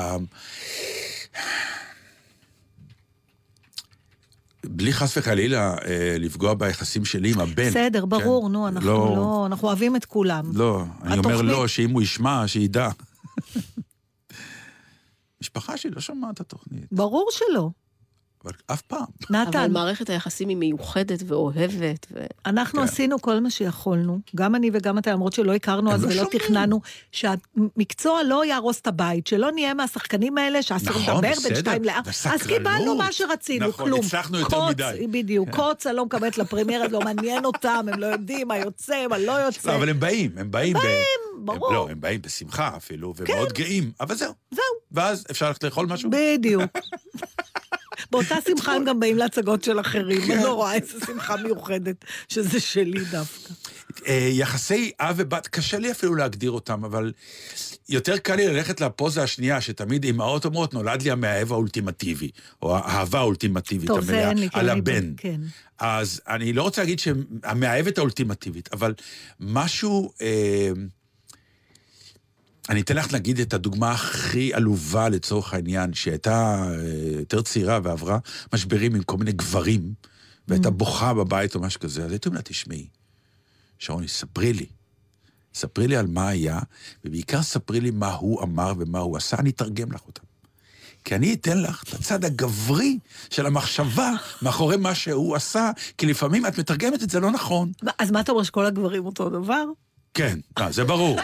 בלי חס וחלילה אה, לפגוע ביחסים שלי עם הבן. בסדר, כן? ברור, נו, אנחנו לא... אנחנו אוהבים את כולם. לא, אני אומר לא, שאם הוא ישמע, שידע. משפחה שלי לא שמעה את התוכנית, ברור שלא. אבל אף פעם. אבל נתן, מערכת היחסים היא מיוחדת ואוהבת, ו... אנחנו כן. עשינו כל מה שיכולנו, גם אני וגם אתה, למרות שלא הכרנו הם אז לא ולא שומעים. תכננו, שהמקצוע לא יהרוס את הבית, שלא נהיה מהשחקנים האלה שאסור נכון, לדבר בין שתיים לארבע. אז קיבלנו מה שרצינו, נכון, כלום. הצלחנו יותר קוץ, מדי. כן. בדיוק, קוץ, אני לא מקבלת לפרמיירה, לא מעניין אותם, הם לא יודעים מה יוצא, מה לא יוצא. לא, אבל הם באים, הם באים. ב- ברור. הם, לא, הם באים בשמחה אפילו, ומאוד גאים, אבל זהו. זהו. ואז אפשר ללכת לאכול משהו? בדיוק. באותה שמחה הם גם באים להצגות של אחרים, כן. אני לא רואה איזה שמחה מיוחדת שזה שלי דווקא. אה, יחסי אב ובת, קשה לי אפילו להגדיר אותם, אבל יותר קל לי ללכת לפוזה השנייה, שתמיד אמהות אומרות, נולד לי המאהב האולטימטיבי, או האהבה האולטימטיבית טוב, המלאה, על אני הבן. כן. אז אני לא רוצה להגיד שהמאהבת האולטימטיבית, אבל משהו... אה, אני אתן לך נגיד את הדוגמה הכי עלובה לצורך העניין, שהייתה אה, יותר צעירה ועברה משברים עם כל מיני גברים, והייתה בוכה בבית או משהו כזה, אז הייתי אומר לה, תשמעי, שרוני, ספרי לי. ספרי לי על מה היה, ובעיקר ספרי לי מה הוא אמר ומה הוא עשה, אני אתרגם לך אותם. כי אני אתן לך את הצד הגברי של המחשבה מאחורי מה שהוא עשה, כי לפעמים את מתרגמת את זה לא נכון. אז מה אתה אומר שכל הגברים אותו דבר? כן, לא, זה ברור.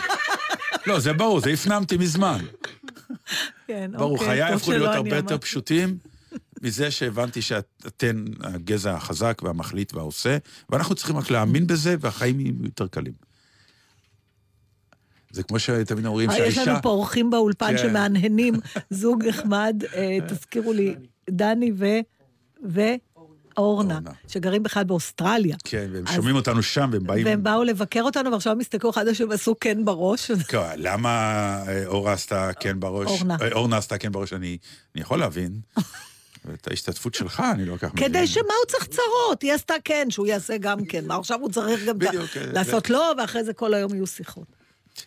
לא, זה ברור, זה הפנמתי מזמן. כן, ברור, אוקיי, חיי הפכו להיות הרבה יותר. פשוטים מזה שהבנתי שאתן הגזע החזק והמחליט והעושה, ואנחנו צריכים רק להאמין בזה, והחיים יהיו יותר קלים. זה כמו שתמיד אומרים אה, יש שהאישה... לנו פה אורחים באולפן כן. שמהנהנים, זוג נחמד, אה, תזכירו לי, דני ו... ו... אורנה, אורנה. שגרים בכלל באוסטרליה. כן, והם אז- שומעים אותנו שם, והם באים... והם באו לבקר אותנו, ועכשיו הם הסתכלו אחד השני ועשו כן בראש. כן, למה אה, אורה עשתה כן בראש? אורנה. אה, אורנה עשתה כן בראש, אני אני יכול להבין. את ההשתתפות שלך אני לא כל כך מבין. כדי שמה הוא צריך צרות? היא עשתה כן, שהוא יעשה גם כן. מה עכשיו הוא צריך גם אה, לעשות לא, ואחרי זה כל היום יהיו שיחות.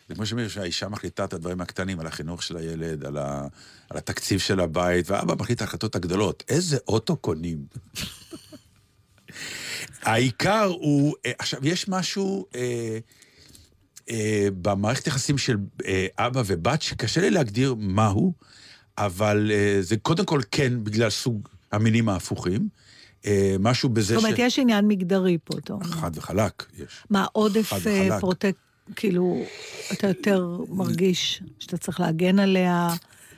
זה כמו שאומרים שהאישה מחליטה את הדברים הקטנים, על החינוך של הילד, על, ה, על התקציב של הבית, ואבא מחליט את ההחלטות הגדולות. איזה אוטו קונים? העיקר הוא, אה, עכשיו, יש משהו אה, אה, במערכת יחסים של אה, אבא ובת שקשה לי להגדיר מהו, אבל אה, זה קודם כל כן בגלל סוג המינים ההפוכים. אה, משהו בזה זאת אומרת, יש עניין מגדרי פה, אתה אומר. חד וחלק, יש. מה, עודף אה. פרוטק... כאילו, אתה יותר מרגיש שאתה צריך להגן עליה.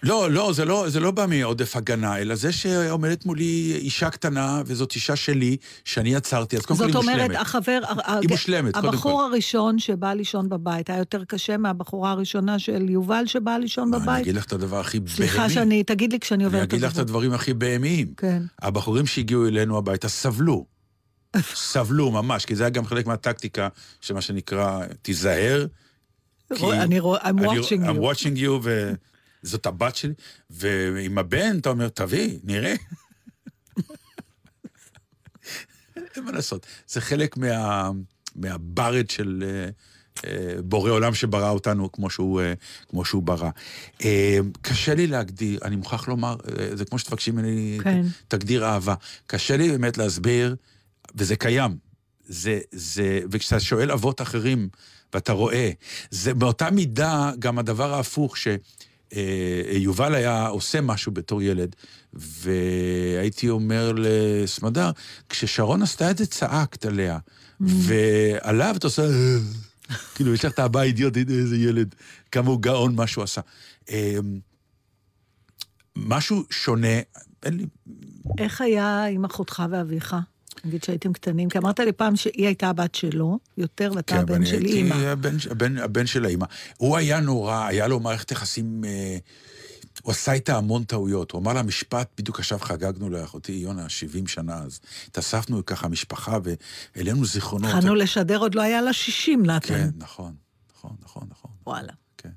לא, לא, זה לא, זה לא בא מעודף הגנה, אלא זה שעומדת מולי אישה קטנה, וזאת אישה שלי, שאני יצרתי, אז קודם כל היא זאת מושלמת. אומרת, החבר... היא מושלמת, קודם הבחור כל. הראשון שבא לישון בבית היה יותר קשה מהבחורה הראשונה של יובל שבאה לישון אני בבית? אגיד לך את הדבר הכי בהמי. סליחה שאני... תגיד לי כשאני אני עוברת אגיד לך את. הדברים הכי בהמיים. כן. הבחורים שהגיעו אלינו הביתה סבלו. סבלו ממש, כי זה היה גם חלק מהטקטיקה של מה שנקרא, תיזהר. אני רואה, I'm watching I'm you. watching you, וזאת הבת שלי, ועם הבן אתה אומר, תביא, נראה. אין מה לעשות, זה חלק מה, מהברד של אה, אה, בורא עולם שברא אותנו כמו שהוא, אה, כמו שהוא ברא. אה, קשה לי להגדיר, אני מוכרח לומר, אה, זה כמו שתבקשי ממני, כן. תגדיר אהבה. קשה לי באמת להסביר, וזה קיים. זה, זה, וכשאתה שואל אבות אחרים, ואתה רואה, זה באותה מידה גם הדבר ההפוך, שיובל היה עושה משהו בתור ילד, והייתי אומר לסמדר, כששרון עשתה את זה, צעקת עליה, ועליו אתה עושה... "אה", כאילו, יש לך את האבא האידיוטית, איזה ילד, כמה הוא גאון, מה שהוא עשה. אמ, משהו שונה, אין לי, איך היה עם אחותך ואביך? נגיד שהייתם קטנים, כי אמרת לי פעם שהיא הייתה הבת שלו, יותר, ואתה הבן ואני של כן, אימא. הבן, הבן, הבן של האימא. הוא היה נורא, היה לו מערכת יחסים, אה, הוא עשה איתה המון טעויות. הוא אמר לה משפט, בדיוק עכשיו חגגנו לאחותי יונה 70 שנה, אז התאספנו ככה משפחה והעלינו זיכרונות. התחלנו לשדר, עוד לא היה לה 60, כן, נתן. נכון, נכון, נכון, נכון. וואלה. כן.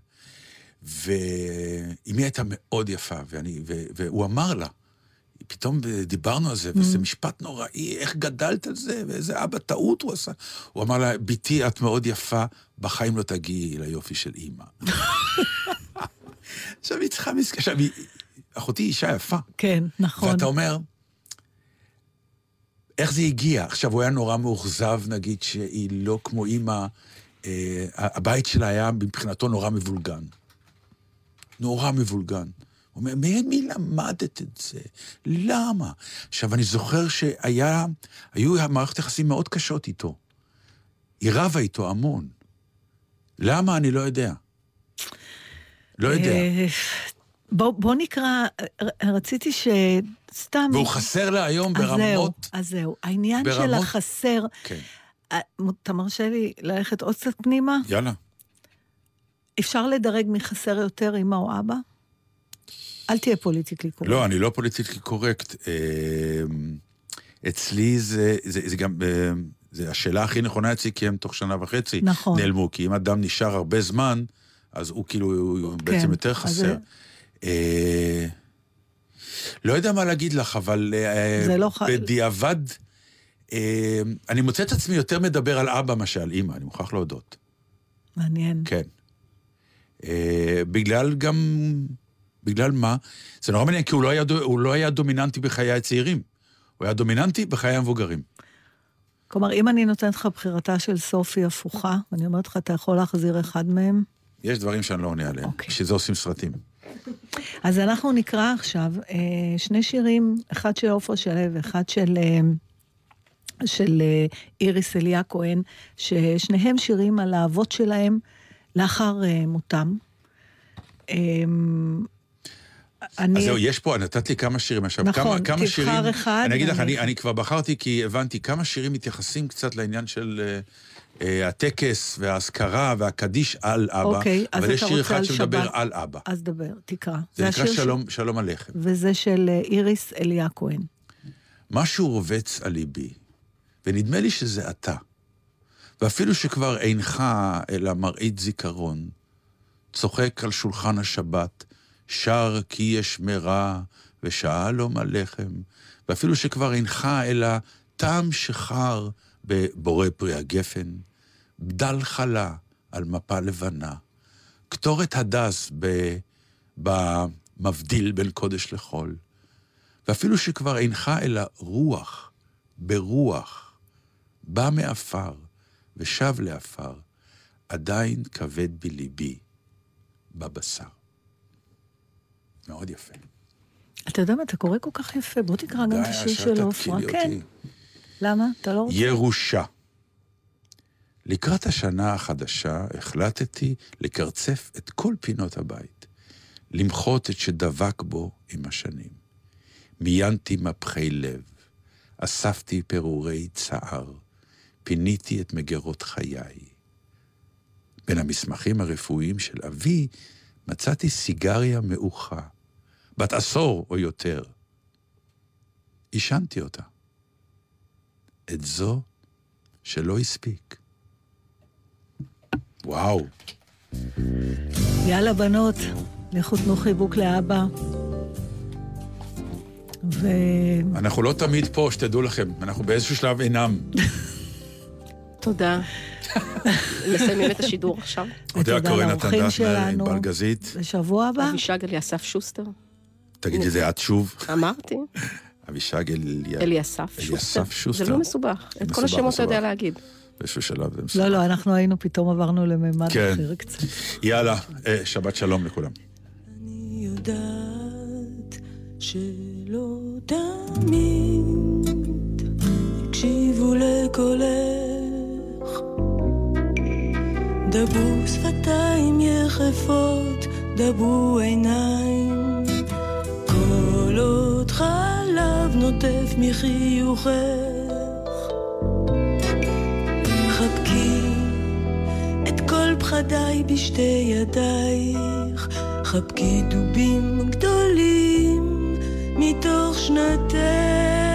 ואימי הייתה מאוד יפה, ואני, ו, והוא אמר לה, פתאום דיברנו על זה, וזה משפט נוראי, איך גדלת על זה, ואיזה אבא טעות הוא עשה. הוא אמר לה, בתי, את מאוד יפה, בחיים לא תגיעי ליופי של אימא. עכשיו היא צריכה מסכן, עכשיו היא, אחותי אישה יפה. כן, נכון. ואתה אומר, איך זה הגיע? עכשיו, הוא היה נורא מאוכזב, נגיד, שהיא לא כמו אימא, אה, הבית שלה היה מבחינתו נורא מבולגן. נורא מבולגן. הוא אומר, ממי למדת את זה? למה? עכשיו, אני זוכר שהיה, היו מערכת יחסים מאוד קשות איתו. היא רבה איתו המון. למה? אני לא יודע. לא יודע. אה, בוא בוא נקרא, רציתי שסתם... והוא חסר לה היום אז זהו, ברמות... אז זהו. העניין של ברמות- החסר, כן, אתה מרשה לי ללכת עוד קצת פנימה? יאללה. אפשר לדרג מי חסר יותר, אמא או אבא? אל תהיה politically correct. לא, אני לא politically correct. אה, אצלי זה, זה, זה גם, אה, זה השאלה הכי נכונה אצלי, כי הם תוך שנה וחצי נכון. נעלמו. כי אם אדם נשאר הרבה זמן, אז הוא כאילו, הוא בעצם יותר אז חסר. זה- אה, לא יודע מה להגיד לך, אבל אה, לא ח- בדיעבד, אה, אני מוצא את עצמי יותר מדבר על אבא מאשר על אימא, אני מוכרח להודות. מעניין. כן. אה, בגלל גם... בגלל מה? זה נורא מעניין, כי הוא לא, היה, הוא לא היה דומיננטי בחיי הצעירים. הוא היה דומיננטי בחיי המבוגרים. כלומר, אם אני נותנת לך בחירתה של סופי הפוכה, ואני אומרת לך, אתה יכול להחזיר אחד מהם, יש דברים שאני לא עונה עליהם. אוקיי. בשביל זה עושים סרטים. אז אנחנו נקרא עכשיו אה, שני שירים, אחד של עופרה שלו ואחד של, אה, של אה, איריס אליה כהן, ששניהם שירים על האבות שלהם לאחר אה, מותם. אה, אני... אז זהו, יש פה, נתת לי כמה שירים עכשיו. נכון, כמה, כמה תבחר שירים, אחד אני אגיד לך, אני, אני כבר בחרתי כי הבנתי כמה שירים מתייחסים קצת לעניין של אה, אה, הטקס והאזכרה והקדיש על אבא. אוקיי, אז אבל יש אתה שיר רוצה אחד על שמדבר שבת. על אבא. אז דבר, תקרא. זה נקרא השיר ש- שלום, שלום הלחם. וזה של אה, איריס אליה כהן. משהו רובץ על ליבי, ונדמה לי שזה אתה. ואפילו שכבר אינך אלא מראית זיכרון, צוחק על שולחן השבת, שר כי יש מרע ושאלום הלחם, ואפילו שכבר אינך אלא טעם שחר בבורא פרי הגפן, בדל חלה על מפה לבנה, קטורת הדס. במבדיל בין קודש לחול, ואפילו שכבר אינך אלא רוח, ברוח, בא מעפר ושב לעפר, עדיין כבד בליבי, בבשר. מאוד יפה. אתה יודע מה, אתה קורא כל כך יפה, בוא תקרא גם את די, השיר של עופרה. כן. למה? אתה לא רוצה? ירושה. לקראת השנה החדשה החלטתי לקרצף את כל פינות הבית, למחות את שדבק בו עם השנים. מיינתי מפחי לב, אספתי פירורי צער, פיניתי את מגירות חיי. בין המסמכים הרפואיים של אבי מצאתי סיגריה מעוכה, בת עשור או יותר. עישנתי אותה. את זו שלא הספיק. וואו, יאללה, בנות, לכו תנו חיבוק לאבא. ו... אנחנו לא תמיד פה, שתדעו לכם, אנחנו באיזשהו שלב אינם. תודה. מסיימים את השידור עכשיו. ותודה קורן, לאורחים נתן שלנו. ענבל גזית. בשבוע הבא? אבישג אליסף שוסטר. תגידי את זה את שוב. אמרתי, אבישג אליה... אליסף שוסטר. שוסטר. זה לא מסובך. את כל השמות אתה יודע. להגיד. באיזשהו שלב זה מסובך. לא, לא, אנחנו היינו, פתאום עברנו לממד כן. אחר קצת. יאללה, אה, שבת שלום לכולם. אני יודעת שלא תמיד הקשיבו לקולך. דברו שפתיים יחפות, דברו עיניים. עוד חלב נוטף מחיוכך. חבקי את כל פחדיי בשתי ידייך, חבקי דובים גדולים מתוך שנתך.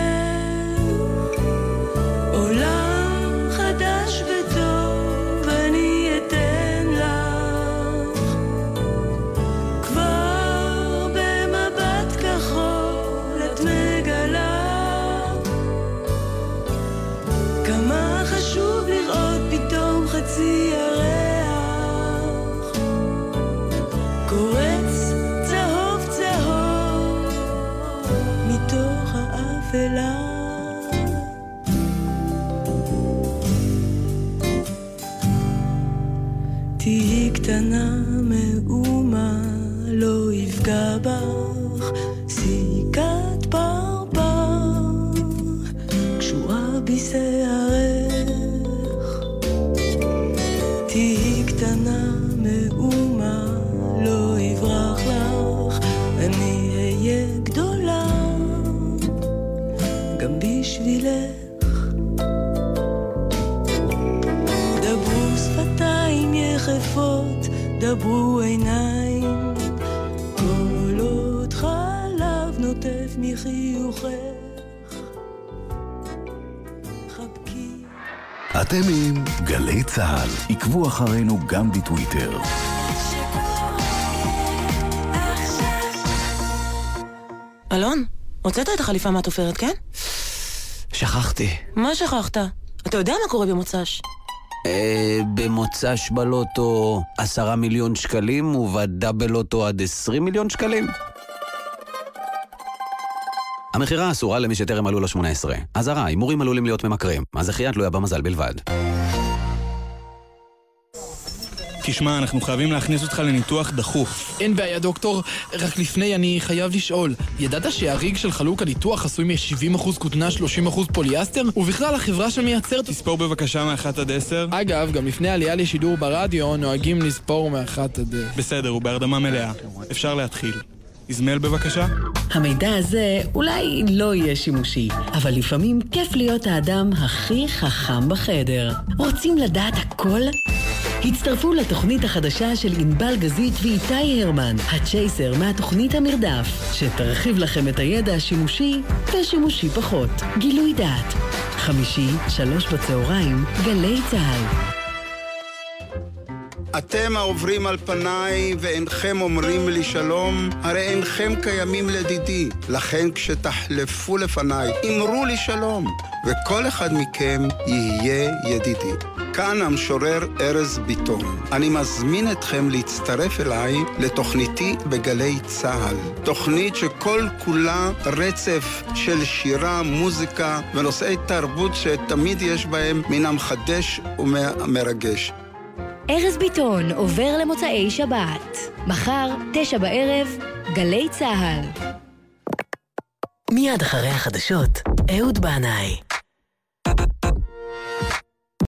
קטנה דברו עיניים, כל עוד חלב נוטף מחיוכך. חבקי אתם עם גלי צה"ל. עקבו אחרינו גם בטוויטר. אלון, הוצאת את החליפה מהתופרת, כן? שכחתי. מה שכחת? אתה יודע מה קורה במוצ"ש. אה, במוצ"ש בלוטו עשרה מיליון שקלים ובדאבל לוטו עד עשרים מיליון שקלים? המכירה אסורה למי שטרם מלאו לו 18. אזהרה, הימורים עלולים להיות ממכרים. הזכייה תלויה במזל בלבד. תשמע, אנחנו חייבים להכניס אותך לניתוח דחוף. אין בעיה, דוקטור. רק לפני, אני חייב לשאול. ידעת שהריג של חלוק הניתוח עשוי מ-70% כותנה, 30% פוליאסטר? ובכלל, החברה שמייצרת... תספור בבקשה מאחת עד עשר. אגב, גם לפני עלייה לשידור ברדיו, נוהגים לספור מאחת עד... בסדר, הוא בהרדמה מלאה. אפשר להתחיל. איזמל בבקשה. המידע הזה אולי לא יהיה שימושי, אבל לפעמים כיף להיות האדם הכי חכם בחדר. רוצים לדעת הכל? הצטרפו לתוכנית החדשה של ענבל גזית ואיתי הרמן, הצ'ייסר מהתוכנית המרדף, שתרחיב לכם את הידע השימושי ושימושי פחות. גילוי דעת. חמישי, שלוש בצהריים, גלי צה"ל. אתם העוברים על פניי ואינכם אומרים לי שלום, הרי אינכם קיימים לדידי. לכן כשתחלפו לפניי, אמרו לי שלום, וכל אחד מכם יהיה ידידי. כאן המשורר ארז ביטון. אני מזמין אתכם להצטרף אליי לתוכניתי בגלי צה"ל. תוכנית שכל כולה רצף של שירה, מוזיקה ונושאי תרבות שתמיד יש בהם מן המחדש ומרגש. ארז ביטון עובר למוצאי שבת. מחר, תשע בערב, גלי צה"ל. מיד אחרי החדשות, אהוד בנאי.